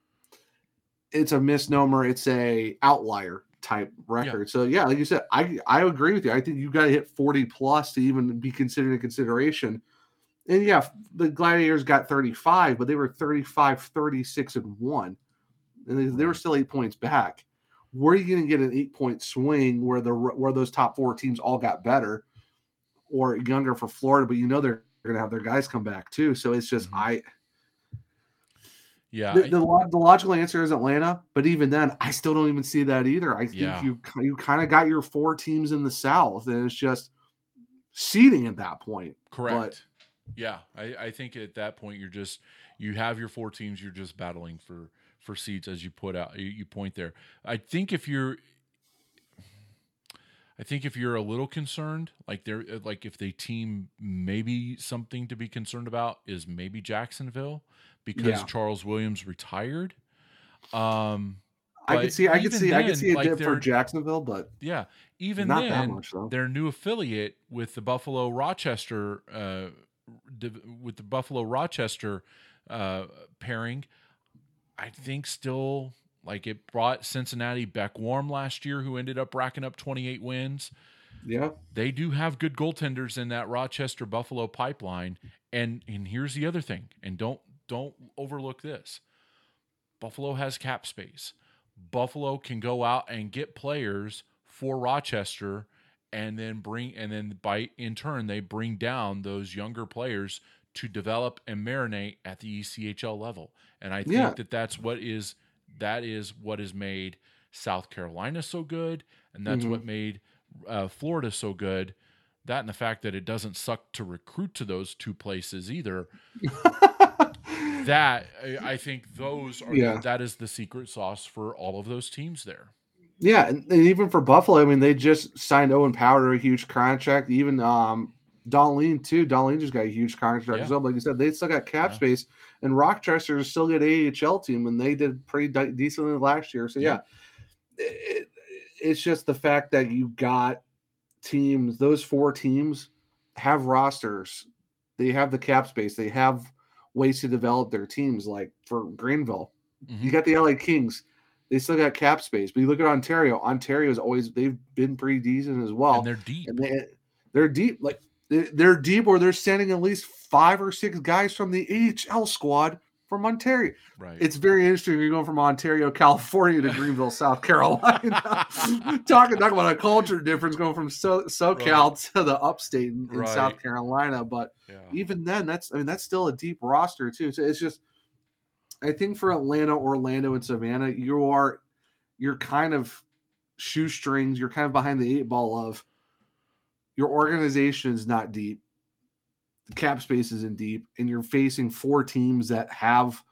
S2: it's a misnomer. It's a outlier type record. So yeah, like you said, I I agree with you. I think you got to hit 40 plus to even be considered a consideration. And yeah, the Gladiators got 35, but they were 35, 36, and one and they, they were still eight points back. Where are you going to get an eight point swing where the where those top four teams all got better or younger for Florida, but you know they're going to have their guys come back too. So it's just
S1: Mhm.
S2: I
S1: yeah.
S2: the, the, the logical answer is Atlanta, but even then, I still don't even see that either. I think
S1: Yeah.
S2: you you kind of got your four teams in the South, and it's just seeding at that point.
S1: Correct. yeah, I, I think at that point you're just you have your four teams. You're just battling for for seats as you put out. You, you point there. I think if you're, I think if you're a little concerned, like there, like if the team maybe something to be concerned about is maybe Jacksonville because
S2: Yeah.
S1: Charles Williams retired. Um,
S2: I could see, I could see, I
S1: then,
S2: could see a
S1: like,
S2: dip for Jacksonville, but
S1: yeah, even
S2: not that
S1: then,
S2: much though.
S1: their new affiliate with the Buffalo Rochester uh, with the Buffalo Rochester uh, pairing, I think still like it brought Cincinnati back warm last year, who ended up racking up 28 wins.
S2: Yeah,
S1: They do have good goaltenders in that Rochester Buffalo pipeline, and and here's the other thing, and don't don't overlook this. Buffalo has cap space. Buffalo can go out and get players for Rochester and then bring and then by in turn they bring down those younger players to develop and marinate at the ECHL level. And I think
S2: Yeah.
S1: that that's what is that is what has made South Carolina so good and that's
S2: Mhm.
S1: what made uh, Florida so good. That and the fact that it doesn't suck to recruit to those two places either. (laughs) That I- I think those are
S2: Yeah.
S1: that is the secret sauce for all of those teams there.
S2: Yeah, and, and even for Buffalo, I mean, they just signed Owen Power to a huge contract. Even um, Dahlin too. Dahlin just got a huge contract
S1: Yeah.
S2: as well. Like you said, they still got cap
S1: Yeah.
S2: space, and Rochester is still good AHL team, and they did pretty de- decently last year. So yeah, It- it's just the fact that you got teams. Those four teams have rosters. They have the cap space. They have ways to develop their teams. Like for Greenville,
S1: Mhm.
S2: you got the LA Kings. They still got cap space, but you look at Ontario. Ontario's always they've been pretty decent as well,
S1: and they're deep.
S2: and they they're deep. Like they're deep, or they're sending at least five or six guys from the AHL squad from Ontario.
S1: Right.
S2: It's very interesting. You're going from Ontario, California to Greenville, South (laughs) Carolina. (laughs) talking talking about a culture difference going from so SoCal right. to the upstate in, in right. South Carolina. But yeah. even then, that's I mean that's still a deep roster too. So it's just I think for Atlanta, Orlando, and Savannah, you are you're kind of shoestrings. You're kind of behind the eight ball of your organization is not deep the cap space isn't deep, and you're facing four teams that have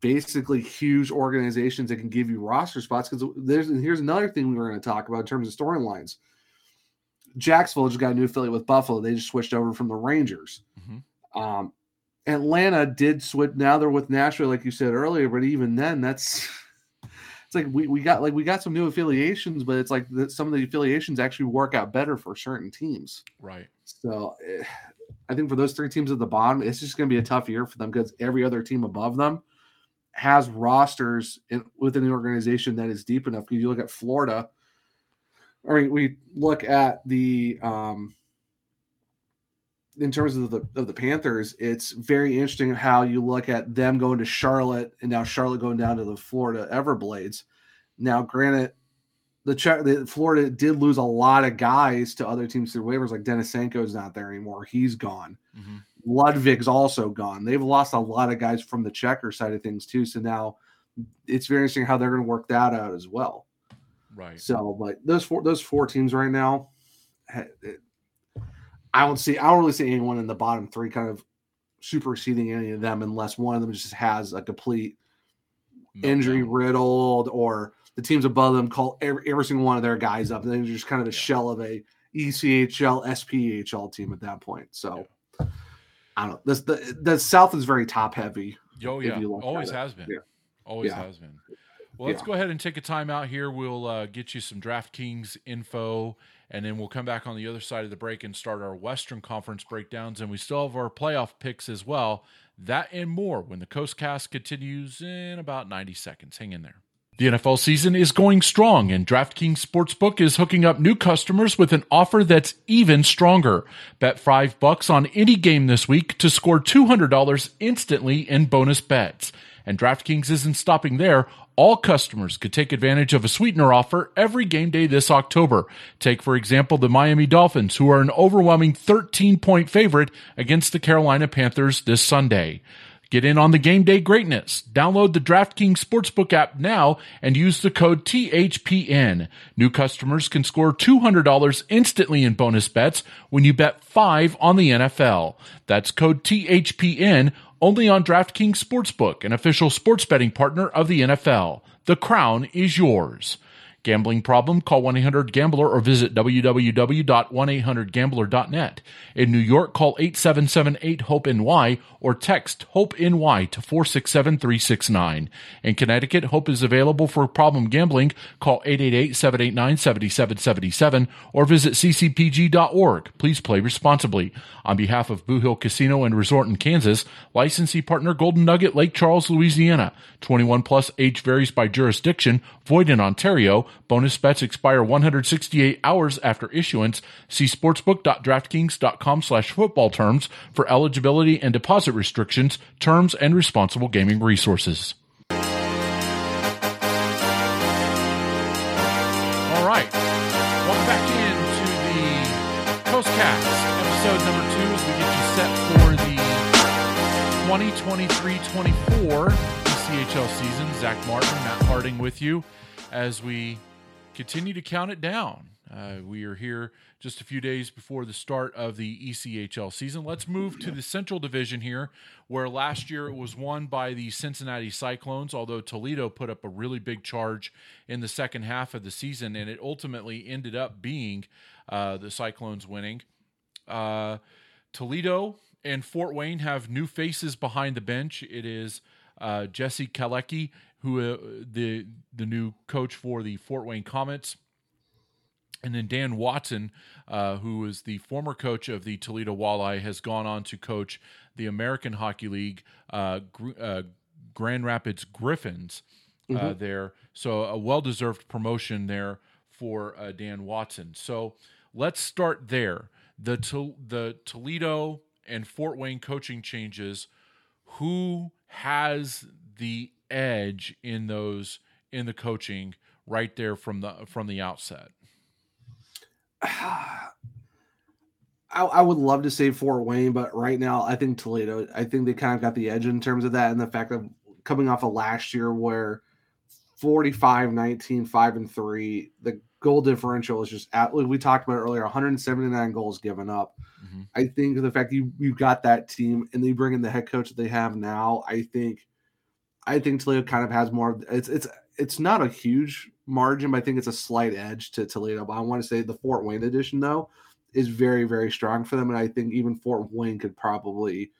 S2: basically huge organizations that can give you roster spots. Because there's here's another thing we were going to talk about in terms of storylines. Jacksonville just got a new affiliate with Buffalo. They just switched over from the Rangers. Mm-hmm. Um, Atlanta did switch. Now they're with Nashville, like you said earlier. But even then, that's it's like we, we got like we got some new affiliations, but it's like that some of the affiliations actually work out better for certain teams.
S1: Right.
S2: So eh, I think for those three teams at the bottom, it's just going to be a tough year for them because every other team above them has rosters in, within the organization that is deep enough. Because you look at Florida, or we look at the um, in terms of the of the Panthers, it's very interesting how you look at them going to Charlotte and now Charlotte going down to the Florida Everblades. Now, granted, the the Florida did lose a lot of guys to other teams through waivers. Like Denisenko's not there anymore; he's gone. Mm-hmm. Ludvig's also gone. They've lost a lot of guys from the checker side of things too. So now it's very interesting how they're going to work that out as well.
S1: Right.
S2: So, but those four those four teams right now, I don't see I don't really see anyone in the bottom three kind of superseding any of them unless one of them just has a complete injury riddled or the teams above them call every, every single one of their guys up, and then you're just kind of a yeah. shell of a ECHL, SPHL team at that point. So yeah. I don't know. This the the South is very top heavy.
S1: Oh yeah, always has been. Yeah. Always has been. Well, let's go ahead and take a time out here. We'll uh, get you some DraftKings info, and then we'll come back on the other side of the break and start our Western Conference breakdowns. And we still have our playoff picks as well. That and more when the Coast Cast continues in about 90 seconds. Hang in there. The NFL season is going strong, and DraftKings Sportsbook is hooking up new customers with an offer that's even stronger. Bet five bucks on any game this week to score $200 instantly in bonus bets. And DraftKings isn't stopping there. All customers could take advantage of a sweetener offer every game day this October. Take, for example, the Miami Dolphins, who are an overwhelming 13 point favorite against the Carolina Panthers this Sunday. Get in on the game day greatness. Download the DraftKings Sportsbook app now and use the code THPN. New customers can score $200 instantly in bonus bets when you bet 5 on the NFL. That's code THPN only on DraftKings Sportsbook, an official sports betting partner of the NFL. The crown is yours. Gambling problem? Call 1-800-GAMBLER or visit www.1800gambler.net. In New York, call 877-8-HOPE-NY or text HOPE-NY to 467-369. In Connecticut, HOPE is available for problem gambling. Call 888-789-7777 or visit ccpg.org. Please play responsibly. On behalf of Boot Hill Casino and Resort in Kansas, licensee partner Golden Nugget, Lake Charles, Louisiana. 21 plus age varies by jurisdiction, void in Ontario. Bonus bets expire 168 hours after issuance. See sportsbook.draftkings.com slash football terms for eligibility and deposit restrictions, terms, and responsible gaming resources. All right. Welcome back into the Coastcast, episode number two, as we get you set for the 2023-24 ECHL season. Zach Martin, Matt Harding with you as we continue to count it down. Uh, we are here just a few days before the start of the ECHL season. Let's move to the Central Division here, where last year it was won by the Cincinnati Cyclones, although Toledo put up a really big charge in the second half of the season, and it ultimately ended up being uh, the Cyclones winning. Uh, Toledo and Fort Wayne have new faces behind the bench. It is uh, Jesse Kallechy who uh, the the new coach for the Fort Wayne Komets, and then Dan Watson, uh, who is the former coach of the Toledo Walleye, has gone on to coach the American Hockey League uh, Gr- uh, Grand Rapids Griffins uh, mm-hmm. there. So a well deserved promotion there for uh, Dan Watson. So let's start there. The to- the Toledo and Fort Wayne coaching changes. Who has the edge in those in the coaching right there from the from the outset? (sighs)
S2: I, I would love to say Fort Wayne, but right now I think Toledo. I think they kind of got the edge in terms of that, and the fact of coming off of last year where 45 19 5 and 3 the goal differential is just at we talked about earlier 179 goals given up mm-hmm. i think the fact you you got that team and they bring in the head coach that they have now i think i think toledo kind of has more it's it's it's not a huge margin but i think it's a slight edge to toledo but i want to say the fort wayne edition though is very very strong for them and i think even fort wayne could probably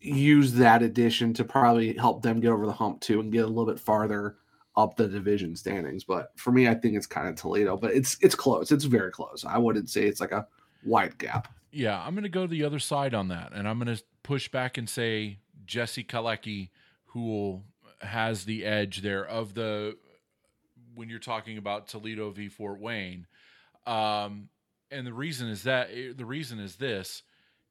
S2: use that addition to probably help them get over the hump too and get a little bit farther up the division standings. But for me, I think it's kind of Toledo, but it's it's close. It's very close. I wouldn't say it's like a wide gap.
S1: Yeah, I'm going to go the other side on that, and I'm going to push back and say Jesse Kallechy, who has the edge there of the when you're talking about Toledo v Fort Wayne. Um, and the reason is that the reason is this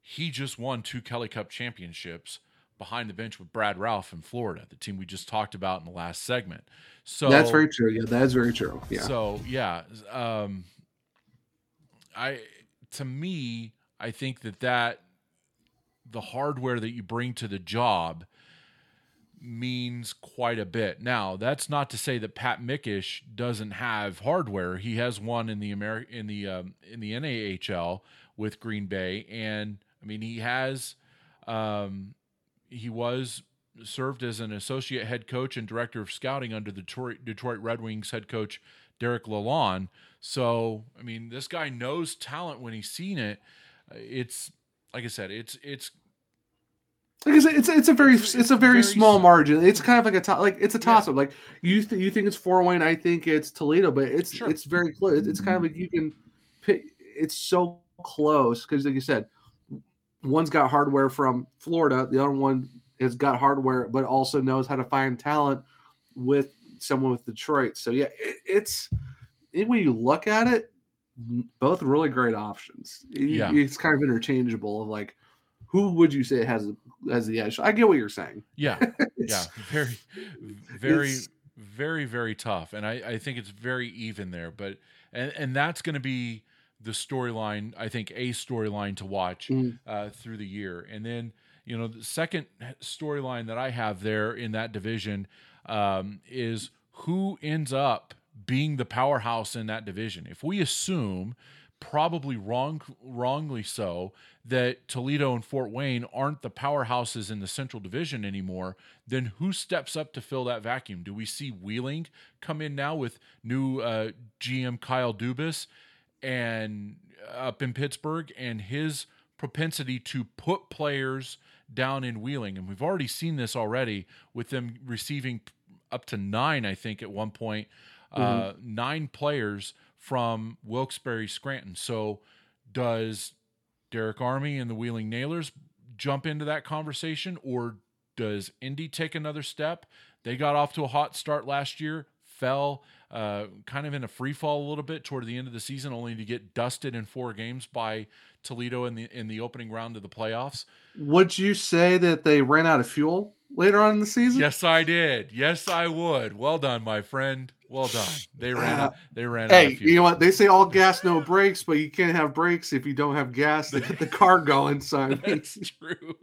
S1: he just won two Kelly Cup championships behind the bench with Brad Ralph in Florida, the team we just talked about in the last segment. So
S2: that's very true. Yeah, that's very true. Yeah.
S1: So yeah, um, I to me, I think that that the hardware that you bring to the job means quite a bit. Now, that's not to say that Pat Mikesch doesn't have hardware. He has one in the Ameri- in the um, in the NAHL with Green Bay, and I mean, he has, um, he was served as an associate head coach and director of scouting under the Detroit, Detroit Red Wings head coach Derek Lalonde. So, I mean, this guy knows talent when he's seen it. It's like I said, it's it's
S2: like I said, it's it's a very it's, it's a very, very small margin. It's kind of like a to, like it's a toss up. Yeah. Like you th- you think it's Fort Wayne, I think it's Toledo, but it's sure. it's very close. It's kind of like you can pick. It's so close because, like you said, one's got hardware from Florida, the other one has got hardware, but also knows how to find talent with someone with Detroit. So yeah, it, it's when you look at it, both really great options. Yeah. It's kind of interchangeable of like who would you say has has the edge? I get what you're saying.
S1: Yeah. (laughs) yeah. Very very very very tough. And I, I think it's very even there. But and, and that's gonna be the storyline, I think, a storyline to watch mm. uh, through the year. And then, you know, the second storyline that I have there in that division um, is who ends up being the powerhouse in that division. If we assume, probably wrong, wrongly so, that Toledo and Fort Wayne aren't the powerhouses in the Central Division anymore, then who steps up to fill that vacuum? Do we see Wheeling come in now with new uh, GM Kyle Dubas? and up in Pittsburgh and his propensity to put players down in Wheeling. And we've already seen this already with them receiving up to nine, I think, at one point, uh, mm-hmm. uh, nine players from Wilkes-Barre Scranton. So does Derek Army and the Wheeling Nailers jump into that conversation or does Indy take another step? They got off to a hot start last year, fell uh, kind of in a free fall a little bit toward the end of the season, only to get dusted in four games by Toledo in the in the opening round of the playoffs.
S2: Would you say that they ran out of fuel later on in the season?
S1: Yes, I did. Yes, I would. Well done, my friend. Well done. They ran out. They ran
S2: hey, you know what? They say all gas, no brakes, but you can't have brakes if you don't have gas to get the car going. So I (laughs) mean,
S1: that's true.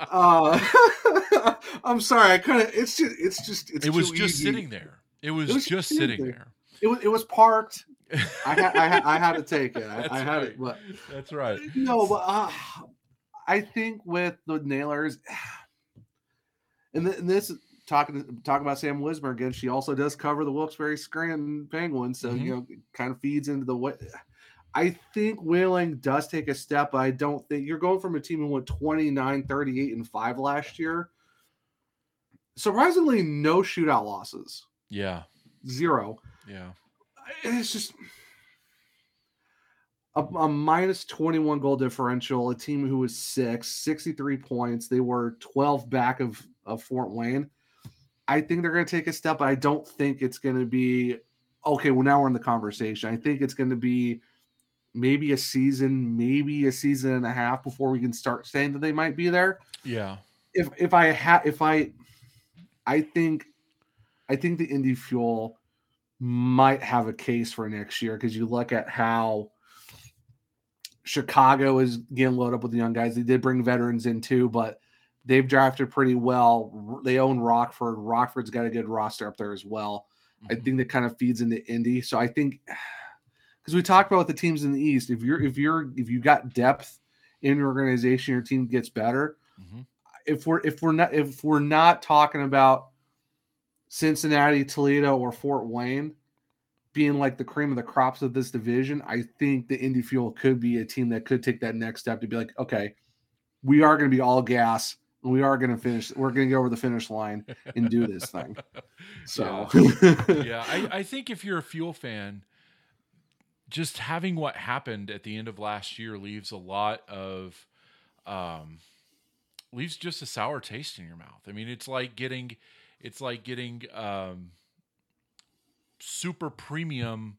S1: (laughs)
S2: uh, (laughs) I'm sorry. I kind of. It's just. It's just. It's
S1: it was just easy. sitting there. It was, it was just sitting there. there.
S2: It was it was parked. I had I had, I had to take it. I, I had
S1: right.
S2: it, but
S1: that's right.
S2: No, but uh, I think with the Nailers, and, th- and this talking talking about Sam Wismer again. She also does cover the Wilkes-Barre Scranton Penguins, so mm-hmm. you know, kind of feeds into the way. I think Wheeling does take a step. but I don't think you're going from a team who went 29, 38, and 5 last year. Surprisingly, no shootout losses.
S1: Yeah.
S2: Zero.
S1: Yeah.
S2: It's just a, a minus 21 goal differential, a team who was six, 63 points. They were 12 back of, of Fort Wayne. I think they're going to take a step, but I don't think it's going to be okay. Well, now we're in the conversation. I think it's going to be maybe a season, maybe a season and a half before we can start saying that they might be there.
S1: Yeah
S2: if if I had if I I think I think the Indy Fuel might have a case for next year because you look at how Chicago is getting loaded up with the young guys. They did bring veterans in too, but they've drafted pretty well. They own Rockford. Rockford's got a good roster up there as well. Mm-hmm. I think that kind of feeds into Indy. So I think (sighs) because we talked about the teams in the East, if you're if you're if you got depth in your organization, your team gets better. Mm-hmm. If we're if we're not if we're not talking about Cincinnati, Toledo, or Fort Wayne being like the cream of the crops of this division, I think the Indy Fuel could be a team that could take that next step to be like, okay, we are going to be all gas we are going to finish. We're going to go over the finish line and do this thing. (laughs) So,
S1: yeah, yeah I, I think if you're a Fuel fan, just having what happened at the end of last year leaves a lot of, um, leaves just a sour taste in your mouth. I mean, it's like getting it's like getting um, super premium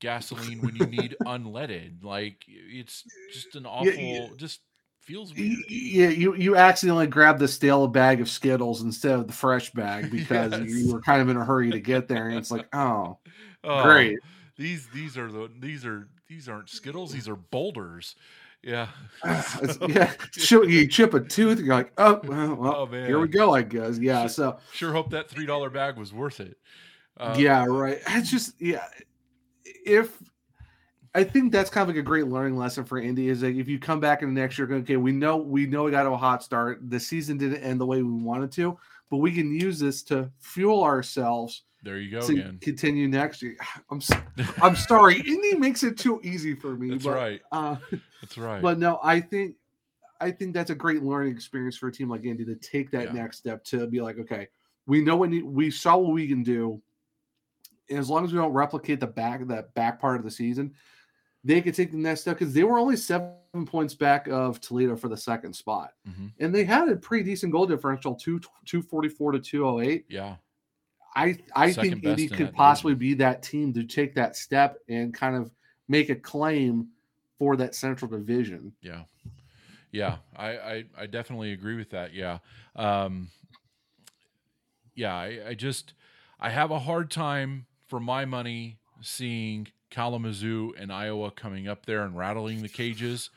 S1: gasoline when you need (laughs) unleaded. Like it's just an awful, yeah, yeah. just feels weird.
S2: Yeah, you you accidentally grabbed the stale bag of Skittles instead of the fresh bag (laughs) because yes. you were kind of in a hurry to get there, and it's like, (laughs) oh, oh, great.
S1: These these are the these are these aren't Skittles. These are boulders. Yeah. (sighs) (laughs)
S2: yeah. You chip a tooth, you're like, oh, well, oh man. here we go, I guess. Yeah.
S1: Sure,
S2: so
S1: sure hope that three dollar bag was worth it.
S2: Um, yeah, right. It's just yeah. If I think that's kind of like a great learning lesson for Indy is like if you come back in the next year, okay, we know we know we got a hot start. The season didn't end the way we wanted to, but we can use this to fuel ourselves
S1: there you go again.
S2: Continue next year. (sighs) I'm I'm sorry. (laughs) Indy makes it too easy for me.
S1: That's
S2: but,
S1: right.
S2: Uh, (laughs)
S1: that's right.
S2: But no, I think I think that's a great learning experience for a team like Indy to take that yeah. next step to be like, okay, we know what we saw what we can do. And as long as we don't replicate the back that back part of the season, they could take the next step because they were only seven points back of Toledo for the second spot. Mm-hmm. And they had a pretty decent goal differential, two, 244 to 208.
S1: Yeah.
S2: I I think Indy could possibly division. be that team to take that step and kind of make a claim for that Central Division.
S1: Yeah, yeah, I I, I definitely agree with that. Yeah, um, yeah, I, I just I have a hard time for my money seeing Kalamazoo and Iowa coming up there and rattling the cages.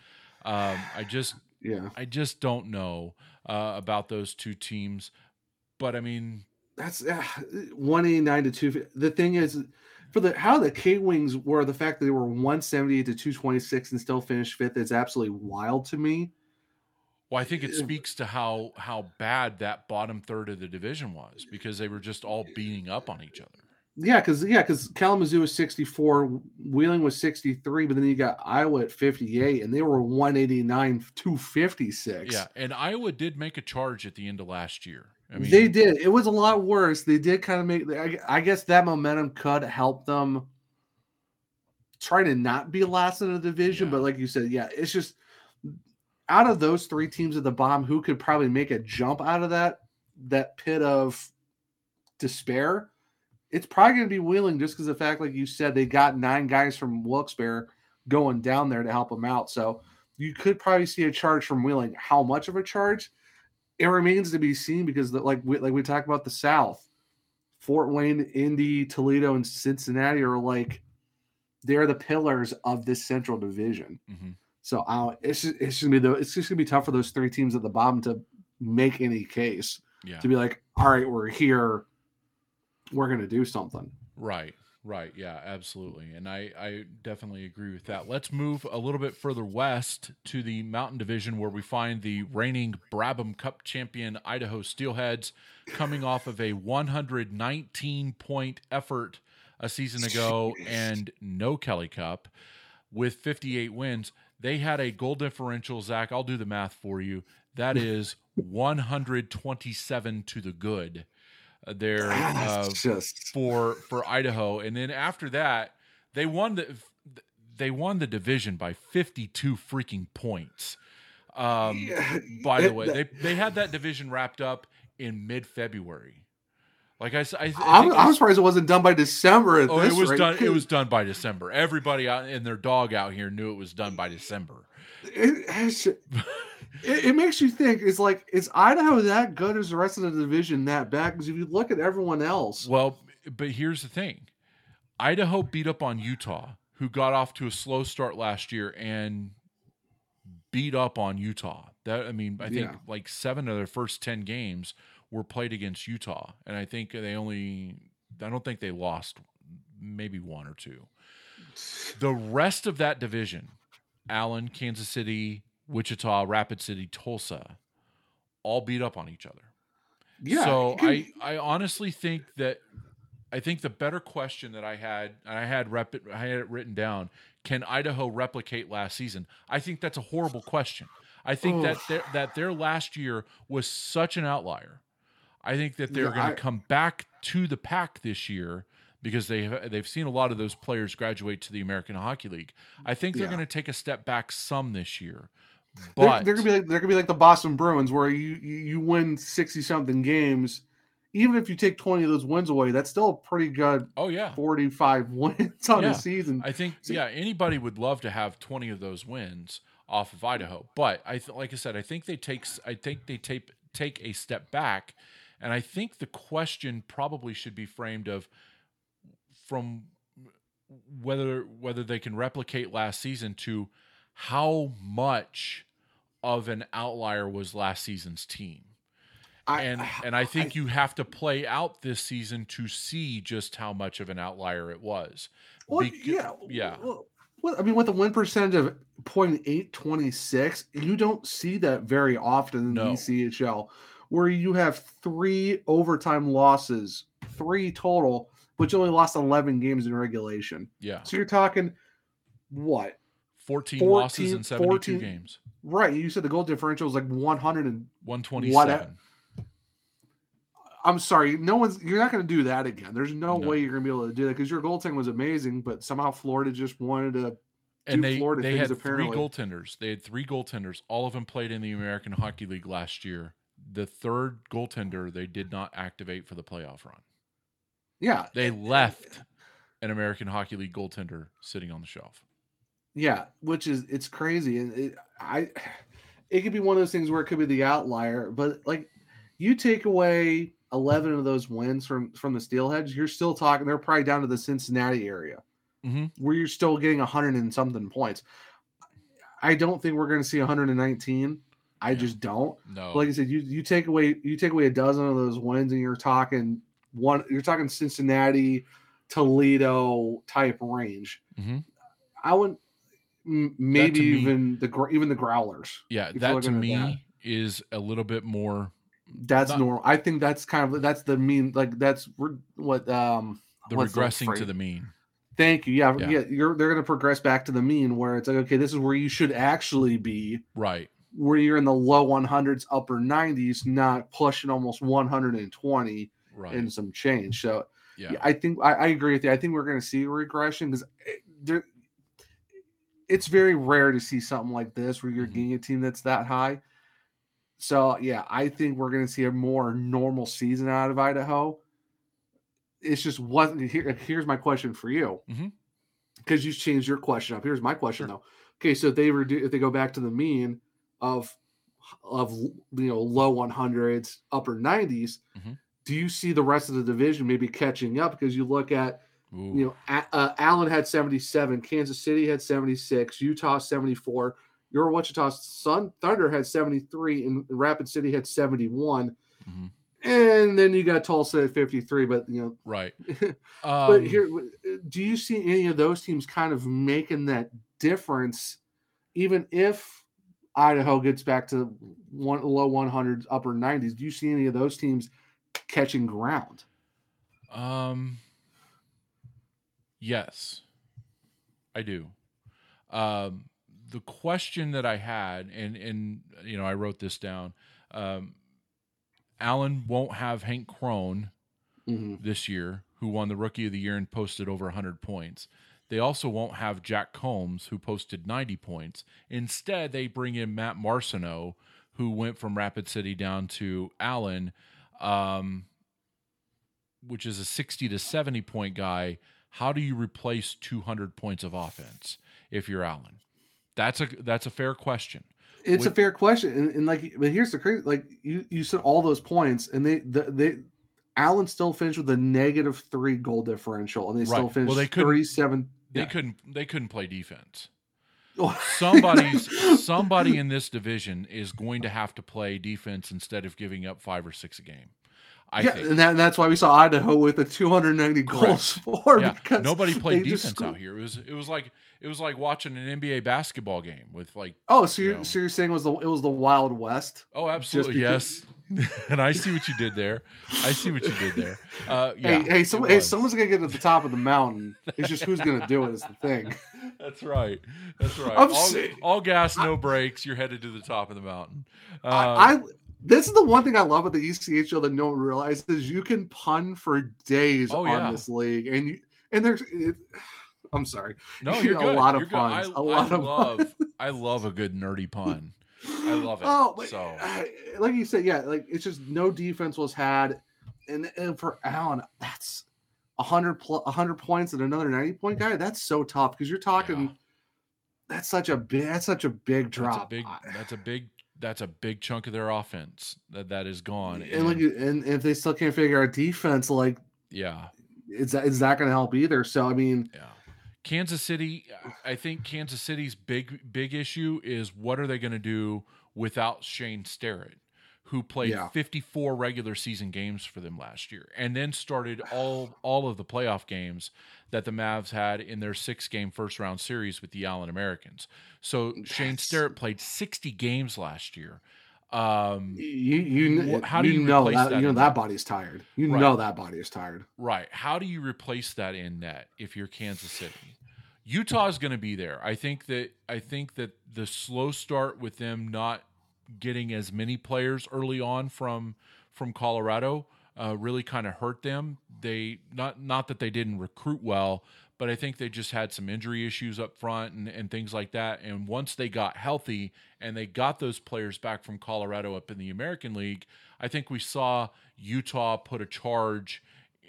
S1: Um, I just
S2: yeah,
S1: I just don't know uh, about those two teams. But I mean,
S2: that's uh, 189 to 2 the thing is for the how the k-wings were the fact that they were 178 to 226 and still finished fifth is absolutely wild to me
S1: well i think it speaks to how how bad that bottom third of the division was because they were just all beating up on each other
S2: yeah because yeah because kalamazoo was 64 wheeling was 63 but then you got iowa at 58 and they were 189 256
S1: yeah and iowa did make a charge at the end of last year
S2: I mean, they did. It was a lot worse. They did kind of make. I, I guess that momentum could help them try to not be last in the division. Yeah. But like you said, yeah, it's just out of those three teams at the bottom, who could probably make a jump out of that that pit of despair? It's probably going to be Wheeling just because the fact, like you said, they got nine guys from Wilkes-Barre going down there to help them out. So you could probably see a charge from Wheeling. How much of a charge? it remains to be seen because the, like we, like we talk about the South, Fort Wayne, Indy, Toledo, and Cincinnati are like they're the pillars of this Central Division. Mm-hmm. So uh, it's just, it's gonna be the, it's just gonna be tough for those three teams at the bottom to make any case
S1: yeah.
S2: to be like, all right, we're here, we're gonna do something.
S1: Right. Right. Yeah, absolutely. And I, I definitely agree with that. Let's move a little bit further west to the Mountain Division where we find the reigning Brabham Cup champion Idaho Steelheads coming off of a 119 point effort a season ago and no Kelly Cup with 58 wins. They had a goal differential, Zach. I'll do the math for you. That (laughs) is 127 to the good there uh, just... for for Idaho, and then after that, they won the they won the division by 52 freaking points. Um, yeah, by the way, they they had that division wrapped up in mid February. Like I, I,
S2: I am I'm surprised it wasn't done by December.
S1: oh, it was rate. done. It was done by December. Everybody out in their dog out here knew it was done by December.
S2: It, it, it, makes you think. It's like is Idaho that good? Is the rest of the division that bad? Because if you look at everyone else,
S1: well, but here's the thing: Idaho beat up on Utah, who got off to a slow start last year and beat up on Utah. That I mean, I think yeah. like seven of their first ten games were played against Utah, and I think they only. I don't think they lost maybe one or two. The rest of that division, Allen, Kansas City, Wichita, Rapid City, Tulsa, all beat up on each other. Yeah. So I, I honestly think that I think the better question that I had, and I had rep, I had it written down, can Idaho replicate last season? I think that's a horrible question. I think that their, that their last year was such an outlier. I think that they're yeah, going to come back to the pack this year because they they've seen a lot of those players graduate to the American Hockey League. I think they're yeah. going to take a step back some this year.
S2: But they're, they're, gonna be like they're gonna be like the Boston Bruins, where you you win sixty something games. Even if you take twenty of those wins away, that's still a pretty good.
S1: Oh yeah,
S2: forty five (laughs) wins on yeah. a season.
S1: I think yeah, anybody would love to have twenty of those wins off of Idaho. But I th- like I said, I think they takes I think they take take a step back, and I think the question probably should be framed of from whether whether they can replicate last season to how much of an outlier was last season's team. I, and and I think I, you have to play out this season to see just how much of an outlier it was.
S2: Well, Beca- yeah, yeah. Well, well, I mean, with a win percentage of 0.826, you don't see that very often in no. the ECHL, where you have three overtime losses, three total, but you only lost 11 games in regulation.
S1: Yeah.
S2: So you're talking what?
S1: 14, 14 losses in 72 14, games.
S2: Right. You said the goal differential was like 100 and
S1: 127. What,
S2: I'm sorry, no one's. You're not going to do that again. There's no, no. way you're going to be able to do that because your goaltending was amazing, but somehow Florida just wanted to.
S1: And they Florida they had apparently. three goaltenders. They had three goaltenders. All of them played in the American Hockey League last year. The third goaltender they did not activate for the playoff run.
S2: Yeah.
S1: They left an American Hockey League goaltender sitting on the shelf.
S2: Yeah, which is it's crazy, and it, I, (sighs) it could be one of those things where it could be the outlier, but like you take away eleven of those wins from from the Steelheads, you're still talking. They're probably down to the Cincinnati area,
S1: mm-hmm.
S2: where you're still getting hundred and something points. I don't think we're going to see 119. I yeah. just don't.
S1: No.
S2: Like I said, you you take away you take away a dozen of those wins, and you're talking one you're talking Cincinnati, Toledo type range.
S1: Mm-hmm.
S2: I would maybe even me, the even the growlers.
S1: Yeah, that to me that. is a little bit more.
S2: That's not, normal. I think that's kind of that's the mean like that's what um
S1: the regressing to the mean.
S2: Thank you. Yeah, yeah, yeah you're they're going to progress back to the mean where it's like okay, this is where you should actually be.
S1: Right.
S2: Where you're in the low 100s, upper 90s, not pushing almost 120
S1: right.
S2: and some change. So
S1: yeah,
S2: I think I, I agree with you. I think we're going to see regression because there, it's very rare to see something like this where you're mm-hmm. getting a team that's that high. So yeah, I think we're going to see a more normal season out of Idaho. It's just wasn't here. Here's my question for you, because
S1: mm-hmm.
S2: you changed your question up. Here's my question sure. though. Okay, so if they redo if they go back to the mean of of you know low 100s, upper 90s,
S1: mm-hmm
S2: do you see the rest of the division maybe catching up? Because you look at, Ooh. you know, uh, Allen had 77, Kansas City had 76, Utah 74, your Wichita Sun Thunder had 73, and Rapid City had 71.
S1: Mm-hmm.
S2: And then you got Tulsa at 53, but you know,
S1: right. (laughs)
S2: but um, here, do you see any of those teams kind of making that difference, even if Idaho gets back to one low 100s, upper 90s? Do you see any of those teams catching ground?
S1: Um, yes, I do. Um, the question that I had, and and you know, I wrote this down. Um, Allen won't have Hank Crone
S2: mm-hmm.
S1: this year, who won the Rookie of the Year and posted over 100 points. They also won't have Jack Combs, who posted 90 points. Instead, they bring in Matt Marcinew, who went from Rapid City down to Allen um, which is a 60 to 70 point guy, how do you replace 200 points of offense if you're Allen? That's a that's a fair question.
S2: It's a fair question, and, and, like, but here's the crazy: like you, you said all those points, and they, the, they, Allen still finished with a negative three goal differential, and they still finished well, they three seven.
S1: They yeah. couldn't, they couldn't play defense. Oh. Somebody's (laughs) somebody in this division is going to have to play defense instead of giving up five or six a game.
S2: I yeah, think. And, that, and that's why we saw Idaho with a 290 goals for.
S1: Yeah. Nobody played defense out here. It was it was like it was like watching an NBA basketball game with like.
S2: Oh, so you're, you know, so you're saying it was the it was the Wild West?
S1: Oh, absolutely, yes. (laughs) and I see what you did there. I see what you did there. Uh, yeah,
S2: hey, hey, some, hey, someone's gonna get to the top of the mountain. It's just who's gonna do it is the thing. (laughs)
S1: That's right. That's right. I'm all, all gas, no I, brakes. You're headed to the top of the mountain.
S2: Uh, I, I this is the one thing I love about the ECHL that no one realizes. You can pun for days oh, on yeah. this league, and you, and there's. It, (sighs) I'm sorry.
S1: No, you're a good. lot of puns. I, a lot I of love. Puns. I love a good nerdy pun. I (laughs) love it. Oh, but, so (sighs)
S2: like you said, yeah, like it's just no defense was had, and and for Allen, that's a hundred plus hundred points and another ninety point guy. That's so tough because you're talking. Yeah. That's such a big. That's such a big drop.
S1: That's a big. That's a big. That's a big chunk of their offense that that is gone.
S2: And, and like, and if they still can't figure out defense, like
S1: yeah,
S2: it's is that going to help either? So I mean,
S1: yeah. Kansas City, I think Kansas City's big big issue is what are they going to do without Shane Starrett, who played yeah. 54 regular season games for them last year, and then started all all of the playoff games that the Mavs had in their six game first round series with the Allen Americans. So. Shane Starrett played 60 games last year. Um,
S2: you you how do you, you know that, that you know that body's tired. You right. know that body is tired.
S1: Right. How do you replace that in net if you're Kansas City? Utah is going to be there. I think that I think that the slow start with them not getting as many players early on from from Colorado uh, really kind of hurt them. They not not that they didn't recruit well, but I think they just had some injury issues up front and, and things like that. And once they got healthy and they got those players back from Colorado up in the American League, I think we saw Utah put a charge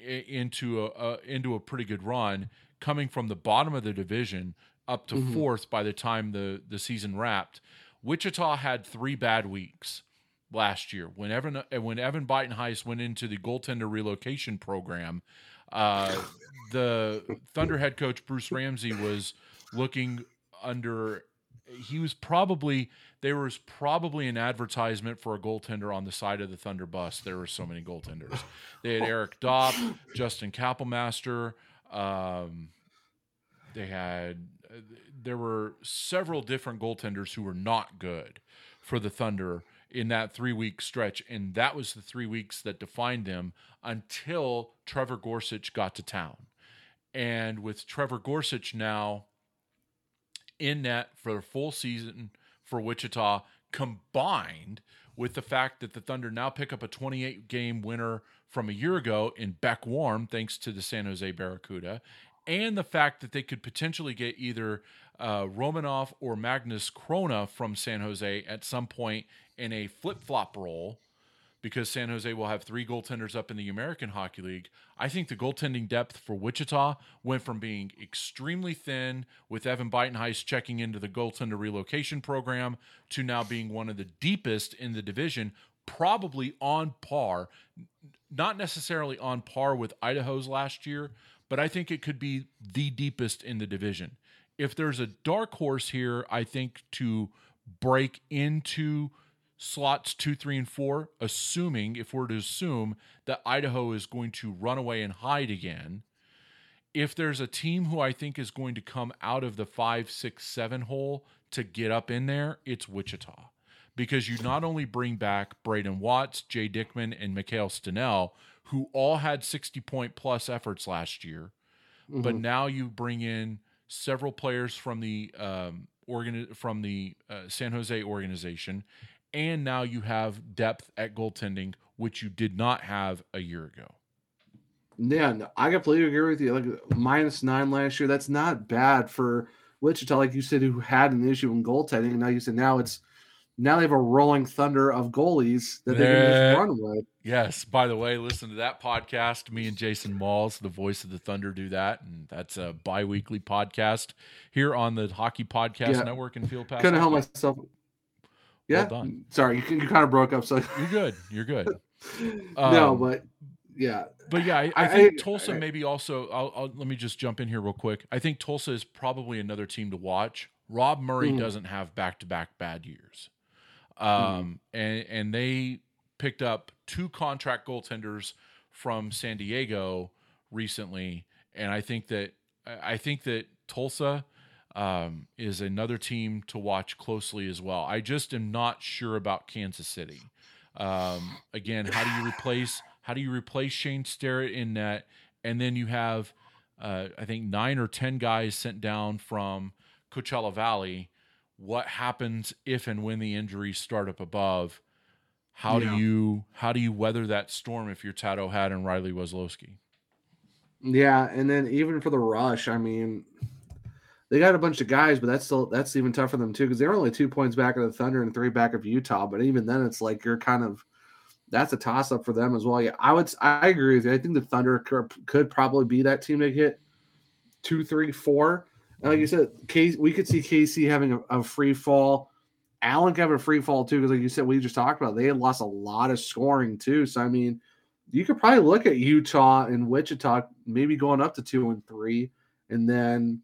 S1: into a, a into a pretty good run, coming from the bottom of the division up to mm-hmm. fourth by the time the the season wrapped. Wichita had three bad weeks last year when Evan when Evan Buitenhuis went into the goaltender relocation program. Uh, the Thunder head coach Bruce Ramsay was looking under. He was probably there was probably an advertisement for a goaltender on the side of the Thunder bus. There were so many goaltenders. They had Eric Dopp, Justin Kapelmaster. Um, they had there were several different goaltenders who were not good for the Thunder in that three week stretch. And that was the three weeks that defined them until Trevor Gorsuch got to town. And with Trevor Gorsuch now in net for a full season for Wichita, combined with the fact that the Thunder now pick up a 28 game winner from a year ago in Beck Warm, thanks to the San Jose Barracuda, and the fact that they could potentially get either uh, Romanov or Magnus Chrona from San Jose at some point in a flip flop role because San Jose will have three goaltenders up in the American Hockey League. I think the goaltending depth for Wichita went from being extremely thin with Evan Buitenhuis checking into the goaltender relocation program to now being one of the deepest in the division, probably on par, not necessarily on par with Idaho's last year, but I think it could be the deepest in the division. If there's a dark horse here, I think to break into slots two, three, and four, assuming, if we're to assume that Idaho is going to run away and hide again. If there's a team who I think is going to come out of the five, six, seven hole to get up in there, it's Wichita. Because you not only bring back Brayden Watts, Jay Dickman, and Michal Stinil, who all had 60 point plus efforts last year, mm-hmm. but now you bring in several players from the um, organ from the uh, San Jose organization, and now you have depth at goaltending, which you did not have a year ago.
S2: Yeah, no, I completely agree with you. Like minus nine last year, that's not bad for Wichita, like you said, who had an issue in goaltending. And now you said now it's now they have a rolling thunder of goalies that they can just run with.
S1: Yes. By the way, listen to that podcast. Me and Jason Malls, the voice of the Thunder, do that, and that's a bi-weekly podcast here on the Hockey Podcast yeah. Network and Field Pass.
S2: Couldn't help myself Yeah.
S1: Well done.
S2: Sorry, you, you kind of broke up. So (laughs)
S1: You're good. You're good. (laughs)
S2: no,
S1: Um,
S2: but yeah,
S1: But yeah, I, I think
S2: I-
S1: Tulsa
S2: I-
S1: maybe also. I'll, I'll let me just jump in here real quick. I think Tulsa is probably another team to watch. Rob Murray
S2: Mhm.
S1: doesn't have back to back bad years,
S2: Mm-hmm.
S1: um, and and they picked up two contract goaltenders from San Diego recently, and I think that I think that Tulsa um, is another team to watch closely as well. I just am not sure about Kansas City. Um, again, how do you replace how do you replace Shane Starrett in that? And then you have uh, I think nine or ten guys sent down from Coachella Valley. What happens if and when the injuries start up above? How
S2: Yeah.
S1: do you how do you weather that storm if you're Tad O'Had and Riley Wozlowski?
S2: yeah, and then even for the rush, I mean, they got a bunch of guys, but that's still that's even tough for them too because they're only two points back of the Thunder and three back of Utah. But even then, it's like you're kind of that's a toss up for them as well. Yeah, I would I agree with you. I think the Thunder could, probably be that team to hit two, three, four. And like you said, Case, we could see KC having a, a free fall. Allen could have a free fall too, because like you said, we just talked about they had lost a lot of scoring too. So I mean, you could probably look at Utah and Wichita maybe going up to two and three, and then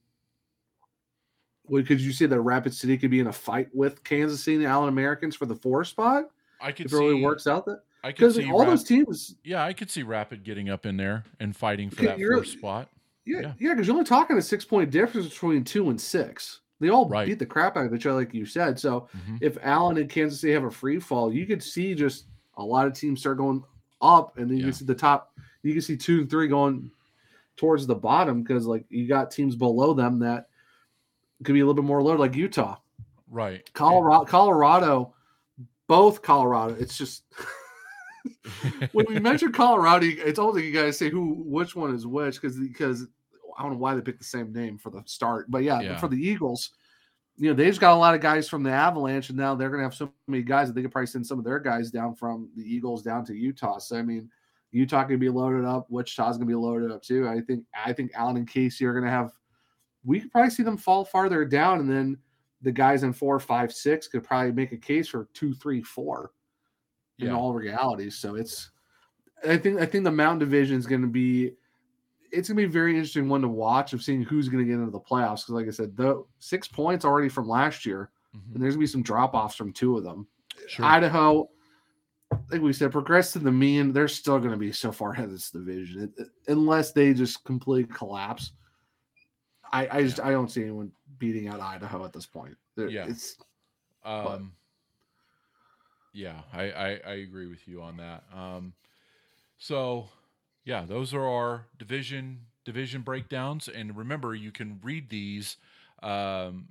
S2: could you see that Rapid City could be in a fight with Kansas City and the Allen Americans for the four spot
S1: I could
S2: if it really works out that
S1: I could see
S2: all those teams,
S1: yeah, I could see Rapid getting up in there and fighting for that fourth spot.
S2: yeah,
S1: Yeah.
S2: yeah, because you're only talking a six point difference between two and six. They all
S1: Right.
S2: beat the crap out of each other, like you said. So
S1: Mhm.
S2: if Allen and Kansas City have a free fall, you could see just a lot of teams start going up, and then you
S1: Yeah.
S2: can see the top. You can see two and three going towards the bottom because like you got teams below them that could be a little bit more low, like Utah,
S1: Right.
S2: Colorado, Colorado, both Colorado. It's just (laughs) when we mention Colorado, it's almost like you guys say who which one is which because because I don't know why they picked the same name for the start, but yeah,
S1: Yeah.
S2: for the Eagles, you know they just got a lot of guys from the Avalanche, and now they're gonna have so many guys that they could probably send some of their guys down from the Eagles down to Utah. So I mean, Utah could be loaded up, Wichita's gonna be loaded up too. I think I think Allen and Casey are gonna have. We could probably see them fall farther down, and then the guys in four, five, six could probably make a case for two, three, four in
S1: Yeah.
S2: all realities. So it's I think I think the Mountain Division is going to be it's going to be a very interesting one to watch of seeing who's going to get into the playoffs because like I said, the six points already from last year,
S1: Mhm.
S2: and there's going to be some drop offs from two of them.
S1: Sure.
S2: Idaho, like we said, progress to the mean. They're still going to be so far ahead of this division it- unless they just completely collapse. I, I just I don't see anyone beating out Idaho at this point. They're-
S1: Yeah.
S2: it's
S1: Um, yeah, I, I, I agree with you on that. Um, so yeah, those are our division division breakdowns, and remember, you can read these um,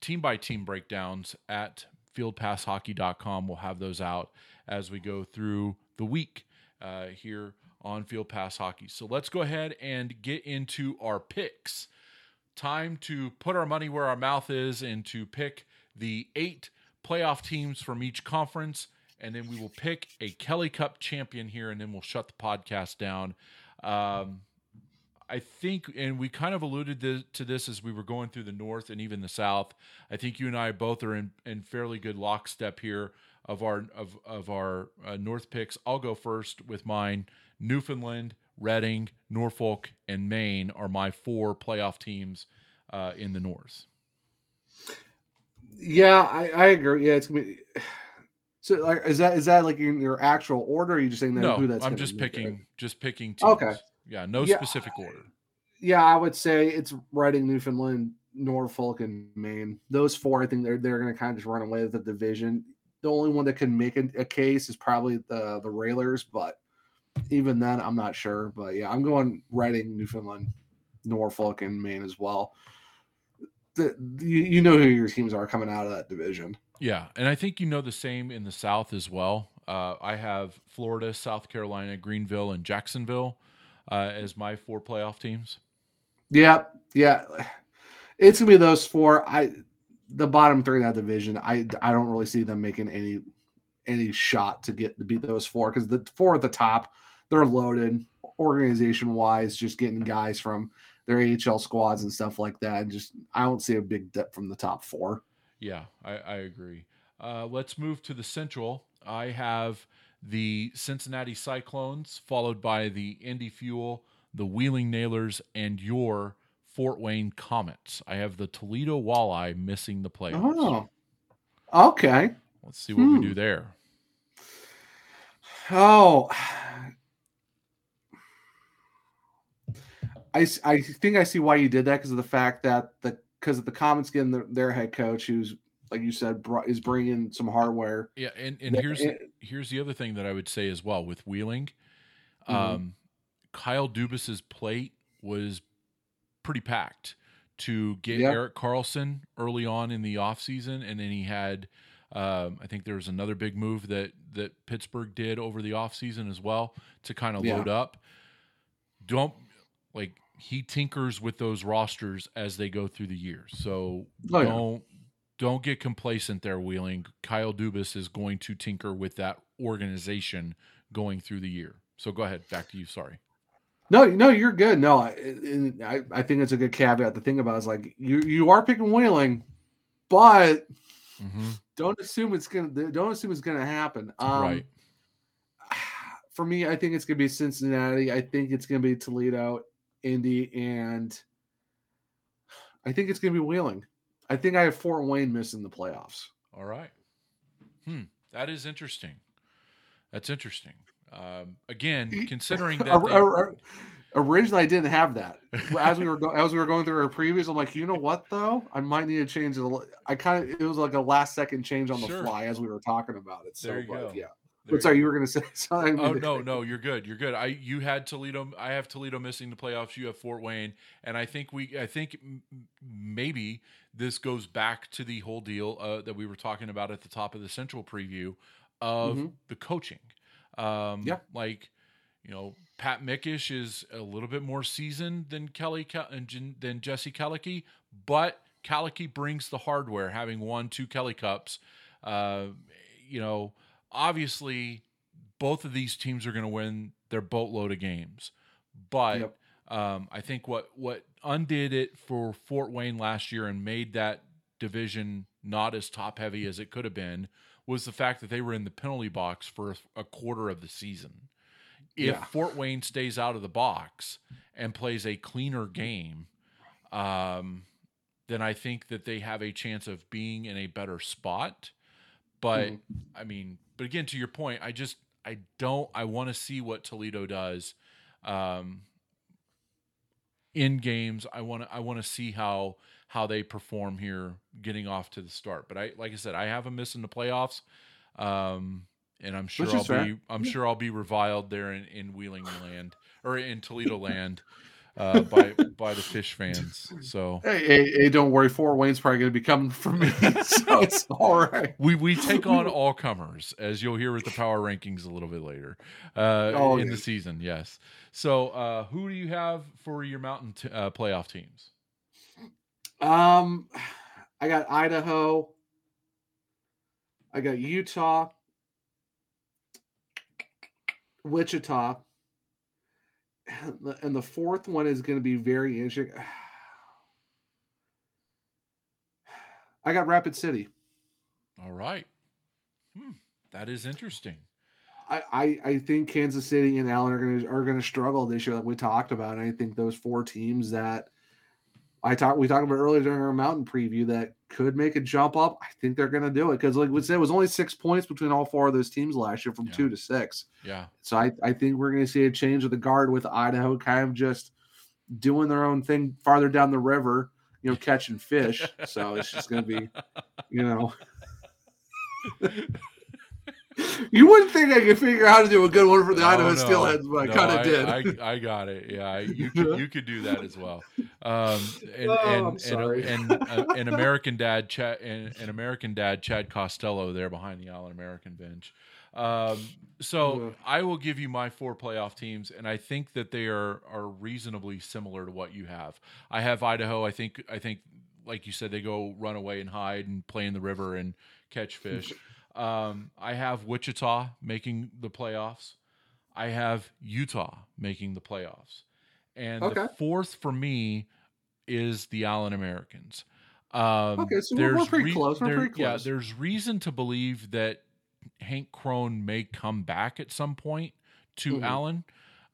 S1: team by team breakdowns at fieldpasshockey.com. We'll have those out as we go through the week uh, here on Field Pass Hockey. So let's go ahead and get into our picks. Time to put our money where our mouth is and to pick the eight playoff teams from each conference. And then we will pick a Kelly Cup champion here, and then we'll shut the podcast down. Um, I think, and we kind of alluded to, to this as we were going through the North and even the South. I think you and I both are in, in fairly good lockstep here of our of of our uh, North picks. I'll go first with mine. Newfoundland, Reading, Norfolk, and Maine are my four playoff teams uh, in the North.
S2: Yeah, I, I agree. Yeah, it's gonna be. So, like, is that is that like in your actual order? Or are you just saying that
S1: No,
S2: who that's?
S1: I'm just picking just picking teams.
S2: Okay.
S1: Yeah, no
S2: Yeah,
S1: specific order.
S2: Yeah, I would say it's Reading, Newfoundland, Norfolk, and Maine. Those four, I think they're they're going to kind of just run away with the division. The only one that can make a, a case is probably the the Railers, but even then, I'm not sure. But yeah, I'm going Reading, Newfoundland, Norfolk, and Maine as well. The, you, you know who your teams are coming out of that division.
S1: Yeah, and I think you know the same in the South as well. Uh, I have Florida, South Carolina, Greenville, and Jacksonville uh, as my four playoff teams.
S2: Yeah, yeah. It's gonna be those four. I the bottom three in that division. I I don't really see them making any any shot to get to beat those four because the four at the top they're loaded organization wise, just getting guys from their AHL squads and stuff like that. And just I don't see a big dip from the top four.
S1: Yeah, I, I agree. Uh, let's move to the Central. I have the Cincinnati Cyclones, followed by the Indy Fuel, the Wheeling Nailers, and your Fort Wayne Komets. I have the Toledo Walleye missing the playoffs.
S2: Oh, okay.
S1: Let's see what
S2: Hmm.
S1: we do there.
S2: Oh, I, I think I see why you did that because of the fact that the because of the Komets getting their, their head coach, who's like you said, is bringing some hardware.
S1: Yeah, and, and here's
S2: and-
S1: here's the other thing that I would say as well with Wheeling.
S2: Mhm.
S1: Um, Kyle Dubas's plate was pretty packed to get
S2: Yeah.
S1: Erik Karlsson early on in the offseason. and then he had um, I think there was another big move that that Pittsburgh did over the offseason as well to kind of
S2: Yeah.
S1: load up. Don't like he tinkers with those rosters as they go through the year. So
S2: Oh, yeah.
S1: don't don't get complacent there, Wheeling. Kyle Dubas is going to tinker with that organization going through the year. So go ahead, back to you. Sorry.
S2: No, no, you're good. No, I, I, I think it's a good caveat to think about. Is like you you are picking Wheeling, but
S1: Mm-hmm.
S2: don't assume it's gonna don't assume it's gonna happen. Um,
S1: right. (sighs)
S2: For me, I think it's gonna be Cincinnati. I think it's gonna be Toledo, Indy, and I think it's gonna be Wheeling. I think I have Fort Wayne missing the playoffs.
S1: All right. Hmm. That is interesting. That's interesting. Um, again, (laughs) considering that they-
S2: or- or- Originally, I didn't have that. As we were go- as we were going through our previews, I'm like, you know what though, I might need to change it. I kind of it was like a last second change on the
S1: Sure.
S2: fly as we were talking about it. So,
S1: There you
S2: but,
S1: go.
S2: yeah. But sorry, you were gonna say (laughs) something.
S1: Oh no, no, you're good. You're good. I you had Toledo. I have Toledo missing the playoffs. You have Fort Wayne, and I think we. I think maybe this goes back to the whole deal uh, that we were talking about at the top of the Central preview of
S2: Mhm.
S1: the coaching. Um,
S2: Yeah.
S1: like you know, Pat Mikesch is a little bit more seasoned than Kelly and than Jesse Kallechy, but Kallechy brings the hardware, having won two Kelly Cups. Uh, you know, obviously, both of these teams are going to win their boatload of games, but
S2: Yep.
S1: um, I think what what undid it for Fort Wayne last year and made that division not as top heavy as it could have been was the fact that they were in the penalty box for a, quarter of the season. If
S2: Yeah.
S1: Fort Wayne stays out of the box and plays a cleaner game, um, then I think that they have a chance of being in a better spot. But
S2: Mhm.
S1: I mean, but again, to your point, I just I don't I want to see what Toledo does um, in games. I want to I want to see how how they perform here, getting off to the start. But I like I said, I have them missing the playoffs, um, and I'm sure I'll
S2: fair.
S1: be I'm sure I'll be reviled there in, in Wheeling land or in Toledo land uh, by by the fish fans. So
S2: Hey, hey, hey, don't worry. Fort Wayne's probably going to be coming for me, (laughs) so it's (laughs) all right.
S1: we we take on all comers, as you'll hear with the power rankings a little bit later uh,
S2: Oh,
S1: in
S2: yeah.
S1: the season. Yes. So, uh, who do you have for your mountain t- uh, playoff teams?
S2: Um, I got Idaho. I got Utah, Wichita, and the- fourth one is going to be very interesting. I got Rapid City.
S1: All right. Hmm, that is interesting.
S2: I, I, I think Kansas City and Allen are going to are going to struggle this year, like we talked about. And I think those four teams that I talked we talked about earlier during our mountain preview that could make a jump up. I think they're going to do it because, like we said, it was only six points between all four of those teams last year, from
S1: Yeah.
S2: two to six.
S1: Yeah.
S2: So I, I think we're going to see a change of the guard with Idaho, kind of just doing their own thing farther down the river, you know, catching fish. so it's just going to be, you know. (laughs) You wouldn't think I could figure out how to do a good one for the Idaho
S1: no.
S2: Steelheads, but I kind of did.
S1: I, I got it. Yeah, I- you could, you could do that as well. Um, and,
S2: Oh,
S1: and, and, and, uh, an American dad, Chad, and an American dad, Chad Costello, there behind the Allen American bench. Um, so
S2: Yeah.
S1: I will give you my four playoff teams, and I think that they are are reasonably similar to what you have. I have Idaho. I think I think like you said, they go run away and hide and play in the river and catch fish. (laughs) Um, I have Wichita making the playoffs. I have Utah making the playoffs. And the fourth for me is the Allen Americans. Um,
S2: Okay, so we're- we're
S1: there's
S2: pretty close, we're pretty
S1: Yeah, there's reason to believe that Hank Crone may come back at some point to
S2: Mhm.
S1: Allen.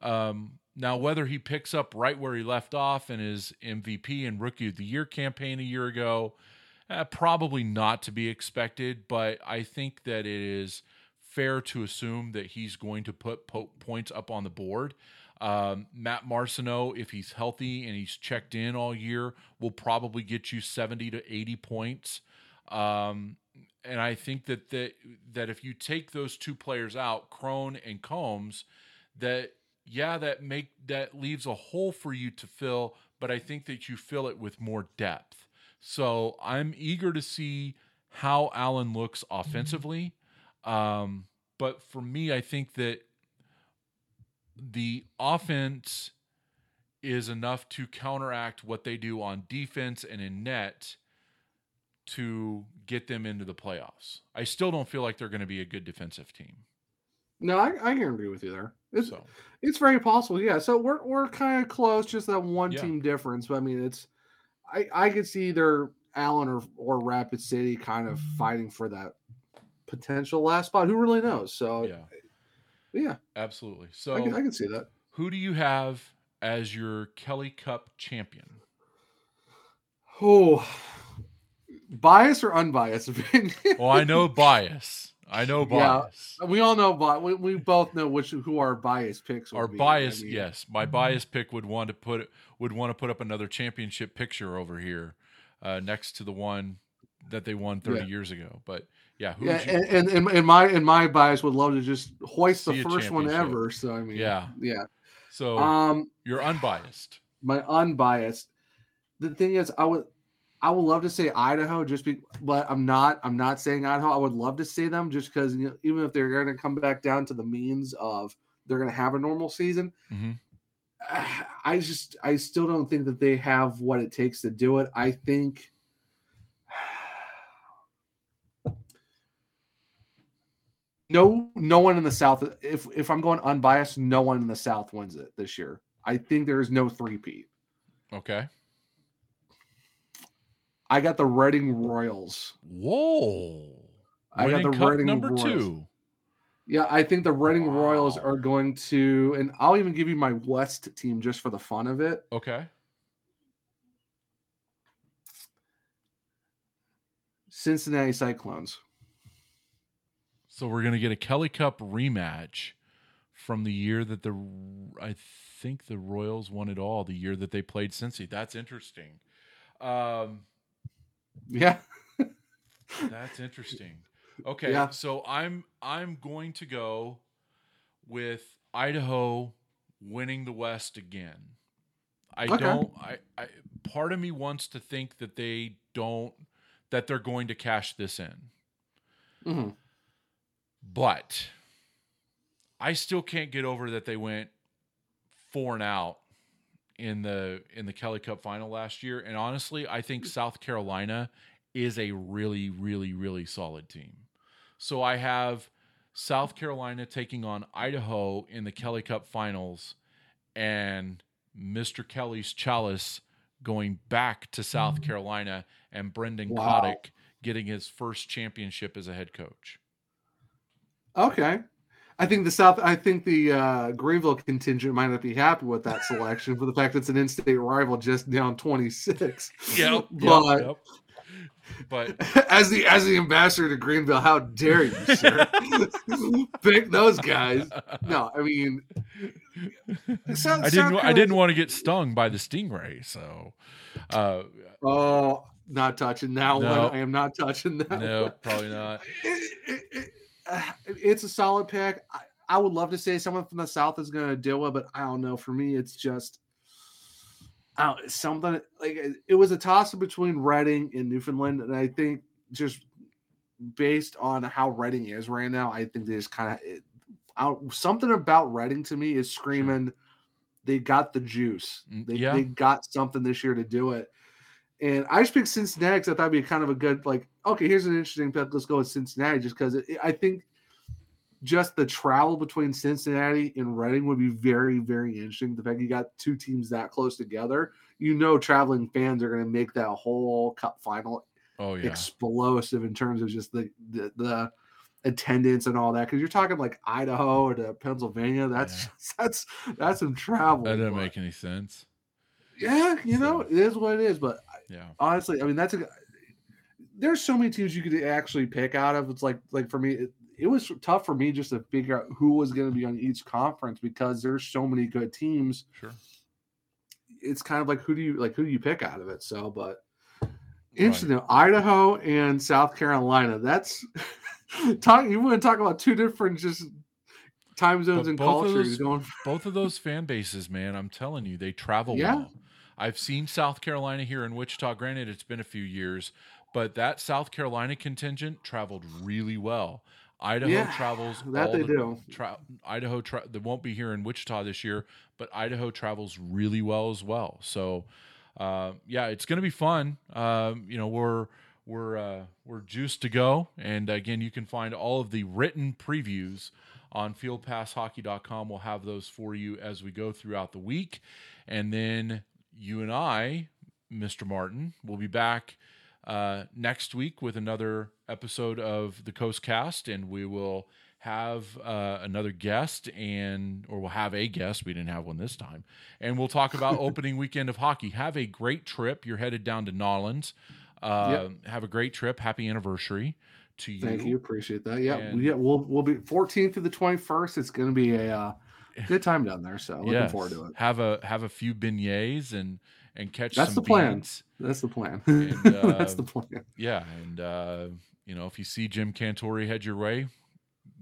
S1: Um, now, whether he picks up right where he left off in his MVP and Rookie of the Year campaign a year ago, uh, probably not to be expected. But I think that it is fair to assume that he's going to put po- points up on the board. Um, Matt Marcinew, if he's healthy and he's checked in all year, will probably get you 70 to 80 points. Um, and I think that that that if you take those two players out, Crone and Combs, that yeah, that make that leaves a hole for you to fill, but I think that you fill it with more depth. So I'm eager to see how Allen looks offensively. Um, but for me, I think that the offense is enough to counteract what they do on defense and in net to get them into the playoffs. I still don't feel like they're going to be a good defensive team.
S2: No, I, I can agree with you there. It's
S1: So
S2: it's very possible, yeah. So we're we're kind of close, just that one
S1: Yeah.
S2: team difference. But I mean, it's I I could see either Allen or or Rapid City kind of mm-hmm. fighting for that potential last spot. Who really knows? So
S1: yeah,
S2: yeah,
S1: absolutely.
S2: I,
S1: So
S2: can, I can see that.
S1: who do you have as your Kelly Cup champion?
S2: Oh, bias or unbiased opinion? (laughs)
S1: Well, I know bias. I know
S2: Yeah.
S1: bias.
S2: we all know, but we, we both know which who our bias picks.
S1: Our
S2: be. I
S1: bias,
S2: mean,
S1: yes, my bias pick would want to put would want to put up another championship picture over here, uh, next to the one that they won thirty
S2: Yeah.
S1: years ago. But yeah, who
S2: Yeah, and, and, and, my and my bias would love to just hoist the first one ever. So I mean,
S1: Yeah.
S2: yeah.
S1: so
S2: Um,
S1: you're unbiased.
S2: my unbiased. The thing is, I would, I would love to say Idaho, just be, but I'm not. I'm not saying Idaho. I would love to say them, just because you know, even if they're going to come back down to the means of they're going to have a normal season,
S1: Mhm. (sighs)
S2: I just, I still don't think that they have what it takes to do it. I think. (sighs) No, no one in the South. If if I'm going unbiased, no one in the South wins it this year. I think there is no three-peat.
S1: Okay.
S2: I got the Reading Royals.
S1: Whoa.
S2: I got the
S1: cup
S2: Reading
S1: number
S2: Royals.
S1: two.
S2: Yeah, I think the Reading Royals are going to, and I'll even give you my West team just for the fun of it.
S1: Okay.
S2: Cincinnati Cyclones.
S1: So we're gonna get a Kelly Cup rematch from the year that the I think the Royals won it all. The year that they played Cincy. That's interesting. Um,
S2: Yeah.
S1: that's interesting. (laughs) Okay,
S2: Yeah.
S1: so I'm I'm going to go with Idaho winning the West again. I
S2: Okay.
S1: don't. I, I part of me wants to think that they don't that they're going to cash this in.
S2: hmm
S1: But I still can't get over that they went four and out in the in the Kelly Cup final last year. And honestly, I think South Carolina is a really, really, really solid team. So I have South Carolina taking on Idaho in the Kelly Cup finals and Mr. Kelly's Chalice going back to South mm-hmm. Carolina and Brendan
S2: Wow.
S1: Getting his first championship as a head coach.
S2: Okay. I think the South, I think the uh, Greenville contingent might not be happy with that selection for the fact it's an in-state rival just down 26.
S1: Yep. (laughs)
S2: but
S1: yep, yep. But (laughs)
S2: as the as the ambassador to Greenville, how dare you, sir? (laughs) Pick those guys. No, I mean, South,
S1: I didn't. I didn't want to get stung by the stingray, so uh,
S2: Oh, not touching that
S1: No.
S2: one. I am not touching that.
S1: no,
S2: one.
S1: probably not.
S2: It- it- it- (sighs) uh, it's a solid pick. I, I would love to say someone from the South is going to do it, but I don't know. For me, it's just something like it, it was a toss up between Reading and Newfoundland, and I think just based on how Reading is right now, I think they just kind of something about Reading to me is screaming they got the juice.
S1: Mm,
S2: They,
S1: yeah.
S2: they got something this year to do it. And I just picked Cincinnati because I thought it'd be kind of a good, like, okay, here's an interesting pick. Let's go with Cincinnati just because I think just the travel between Cincinnati and Reading would be very, very interesting. The fact you got two teams that close together, you know traveling fans are going to make that whole cup final
S1: oh yeah
S2: explosive in terms of just the the, the attendance and all that because you're talking like Idaho to Pennsylvania. That's
S1: Yeah. (laughs)
S2: that's that's some travel.
S1: that doesn't
S2: but-
S1: make any sense
S2: yeah, you know,
S1: So-
S2: it is what it is. But
S1: yeah
S2: honestly, I mean, that's a. There's so many teams you could actually pick out of. It's like like for me, it, it was tough for me just to figure out who was going to be on each conference because there's so many good teams.
S1: sure
S2: It's kind of like who do you like who do you pick out of it? So, but interesting. though, Idaho and South Carolina. That's (laughs) talk. You want to talk about two different just time zones
S1: But
S2: and
S1: both of
S2: cultures
S1: those-
S2: going. (laughs)
S1: both of those fan bases, man, I'm telling you, they travel
S2: Yeah.
S1: well. I've seen South Carolina here in Wichita. Granted, it's been a few years, but that South Carolina contingent traveled really well. Idaho
S2: Yeah,
S1: travels
S2: that
S1: all
S2: they
S1: the-
S2: do.
S1: Tra- Idaho, tra- they won't be here in Wichita this year, but Idaho travels really well as well. So, uh, yeah, it's going to be fun. Um, you know, we're we're uh, we're juiced to go, and again, you can find all of the written previews on fieldpasshockey.com. We'll have those for you as we go throughout the week, and then you and I, Mr. Martin, will be back uh, next week with another episode of the Coast Cast, and we will have uh, another guest and or we'll have a guest we didn't have one this time and we'll talk about (laughs) opening weekend of hockey have a great trip you're headed down to Nolans uh, have a great trip happy anniversary to you
S2: Thank you, appreciate that. Yeah,
S1: And-
S2: yeah, we'll we'll be 14th to the 21st. It's going to be a uh, (laughs) good time down there. So looking
S1: Yes.
S2: forward to it.
S1: have a have a few beignets and and catch
S2: That's the plan. That's the plan.
S1: And, (laughs)
S2: That's
S1: uh,
S2: the plan.
S1: yeah and uh, you know if you see Jim Cantore head your way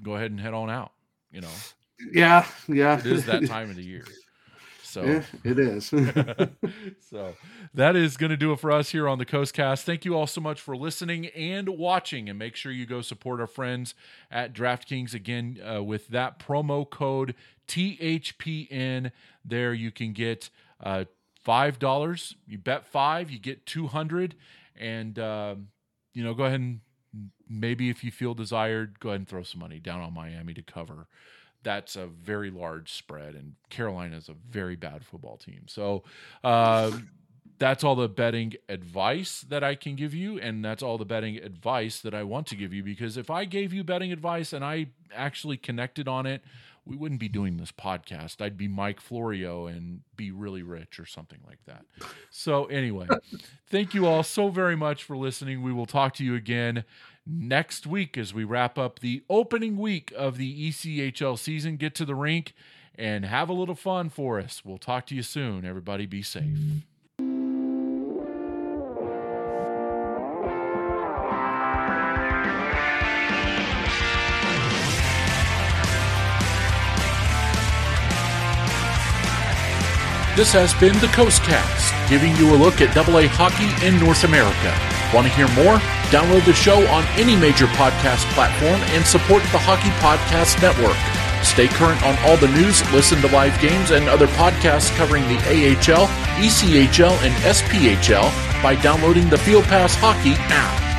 S1: go ahead and head on out you know
S2: Yeah, yeah.
S1: it is that (laughs) time of the year so
S2: Yeah, it is. (laughs)
S1: so that is going to do it for us here on the Coast Cast. Thank you all so much for listening and watching, and make sure you go support our friends at DraftKings again uh, with that promo code THPN. There you can get uh, five dollars. You bet five, you get two hundred, and um, you know go ahead and maybe if you feel desired, go ahead and throw some money down on Miami to cover that's a very large spread, and Carolina is a very bad football team. So uh, that's all the betting advice that I can give you, and that's all the betting advice that I want to give you. Because if I gave you betting advice and I actually connected on it, we wouldn't be doing this podcast. I'd be Mike Florio and be really rich or something like that. So anyway, (laughs) thank you all so very much for listening. We will talk to you again next week as we wrap up the opening week of the ECHL season. Get to the rink and have a little fun for us. We'll talk to you soon. Everybody be safe. This has been the Coast Cast, giving you a look at AA hockey in North America. Want to hear more? Download the show on any major podcast platform and support the Hockey Podcast Network. Stay current on all the news, listen to live games, and other podcasts covering the AHL, ECHL, and SPHL by downloading the Field Pass Hockey app.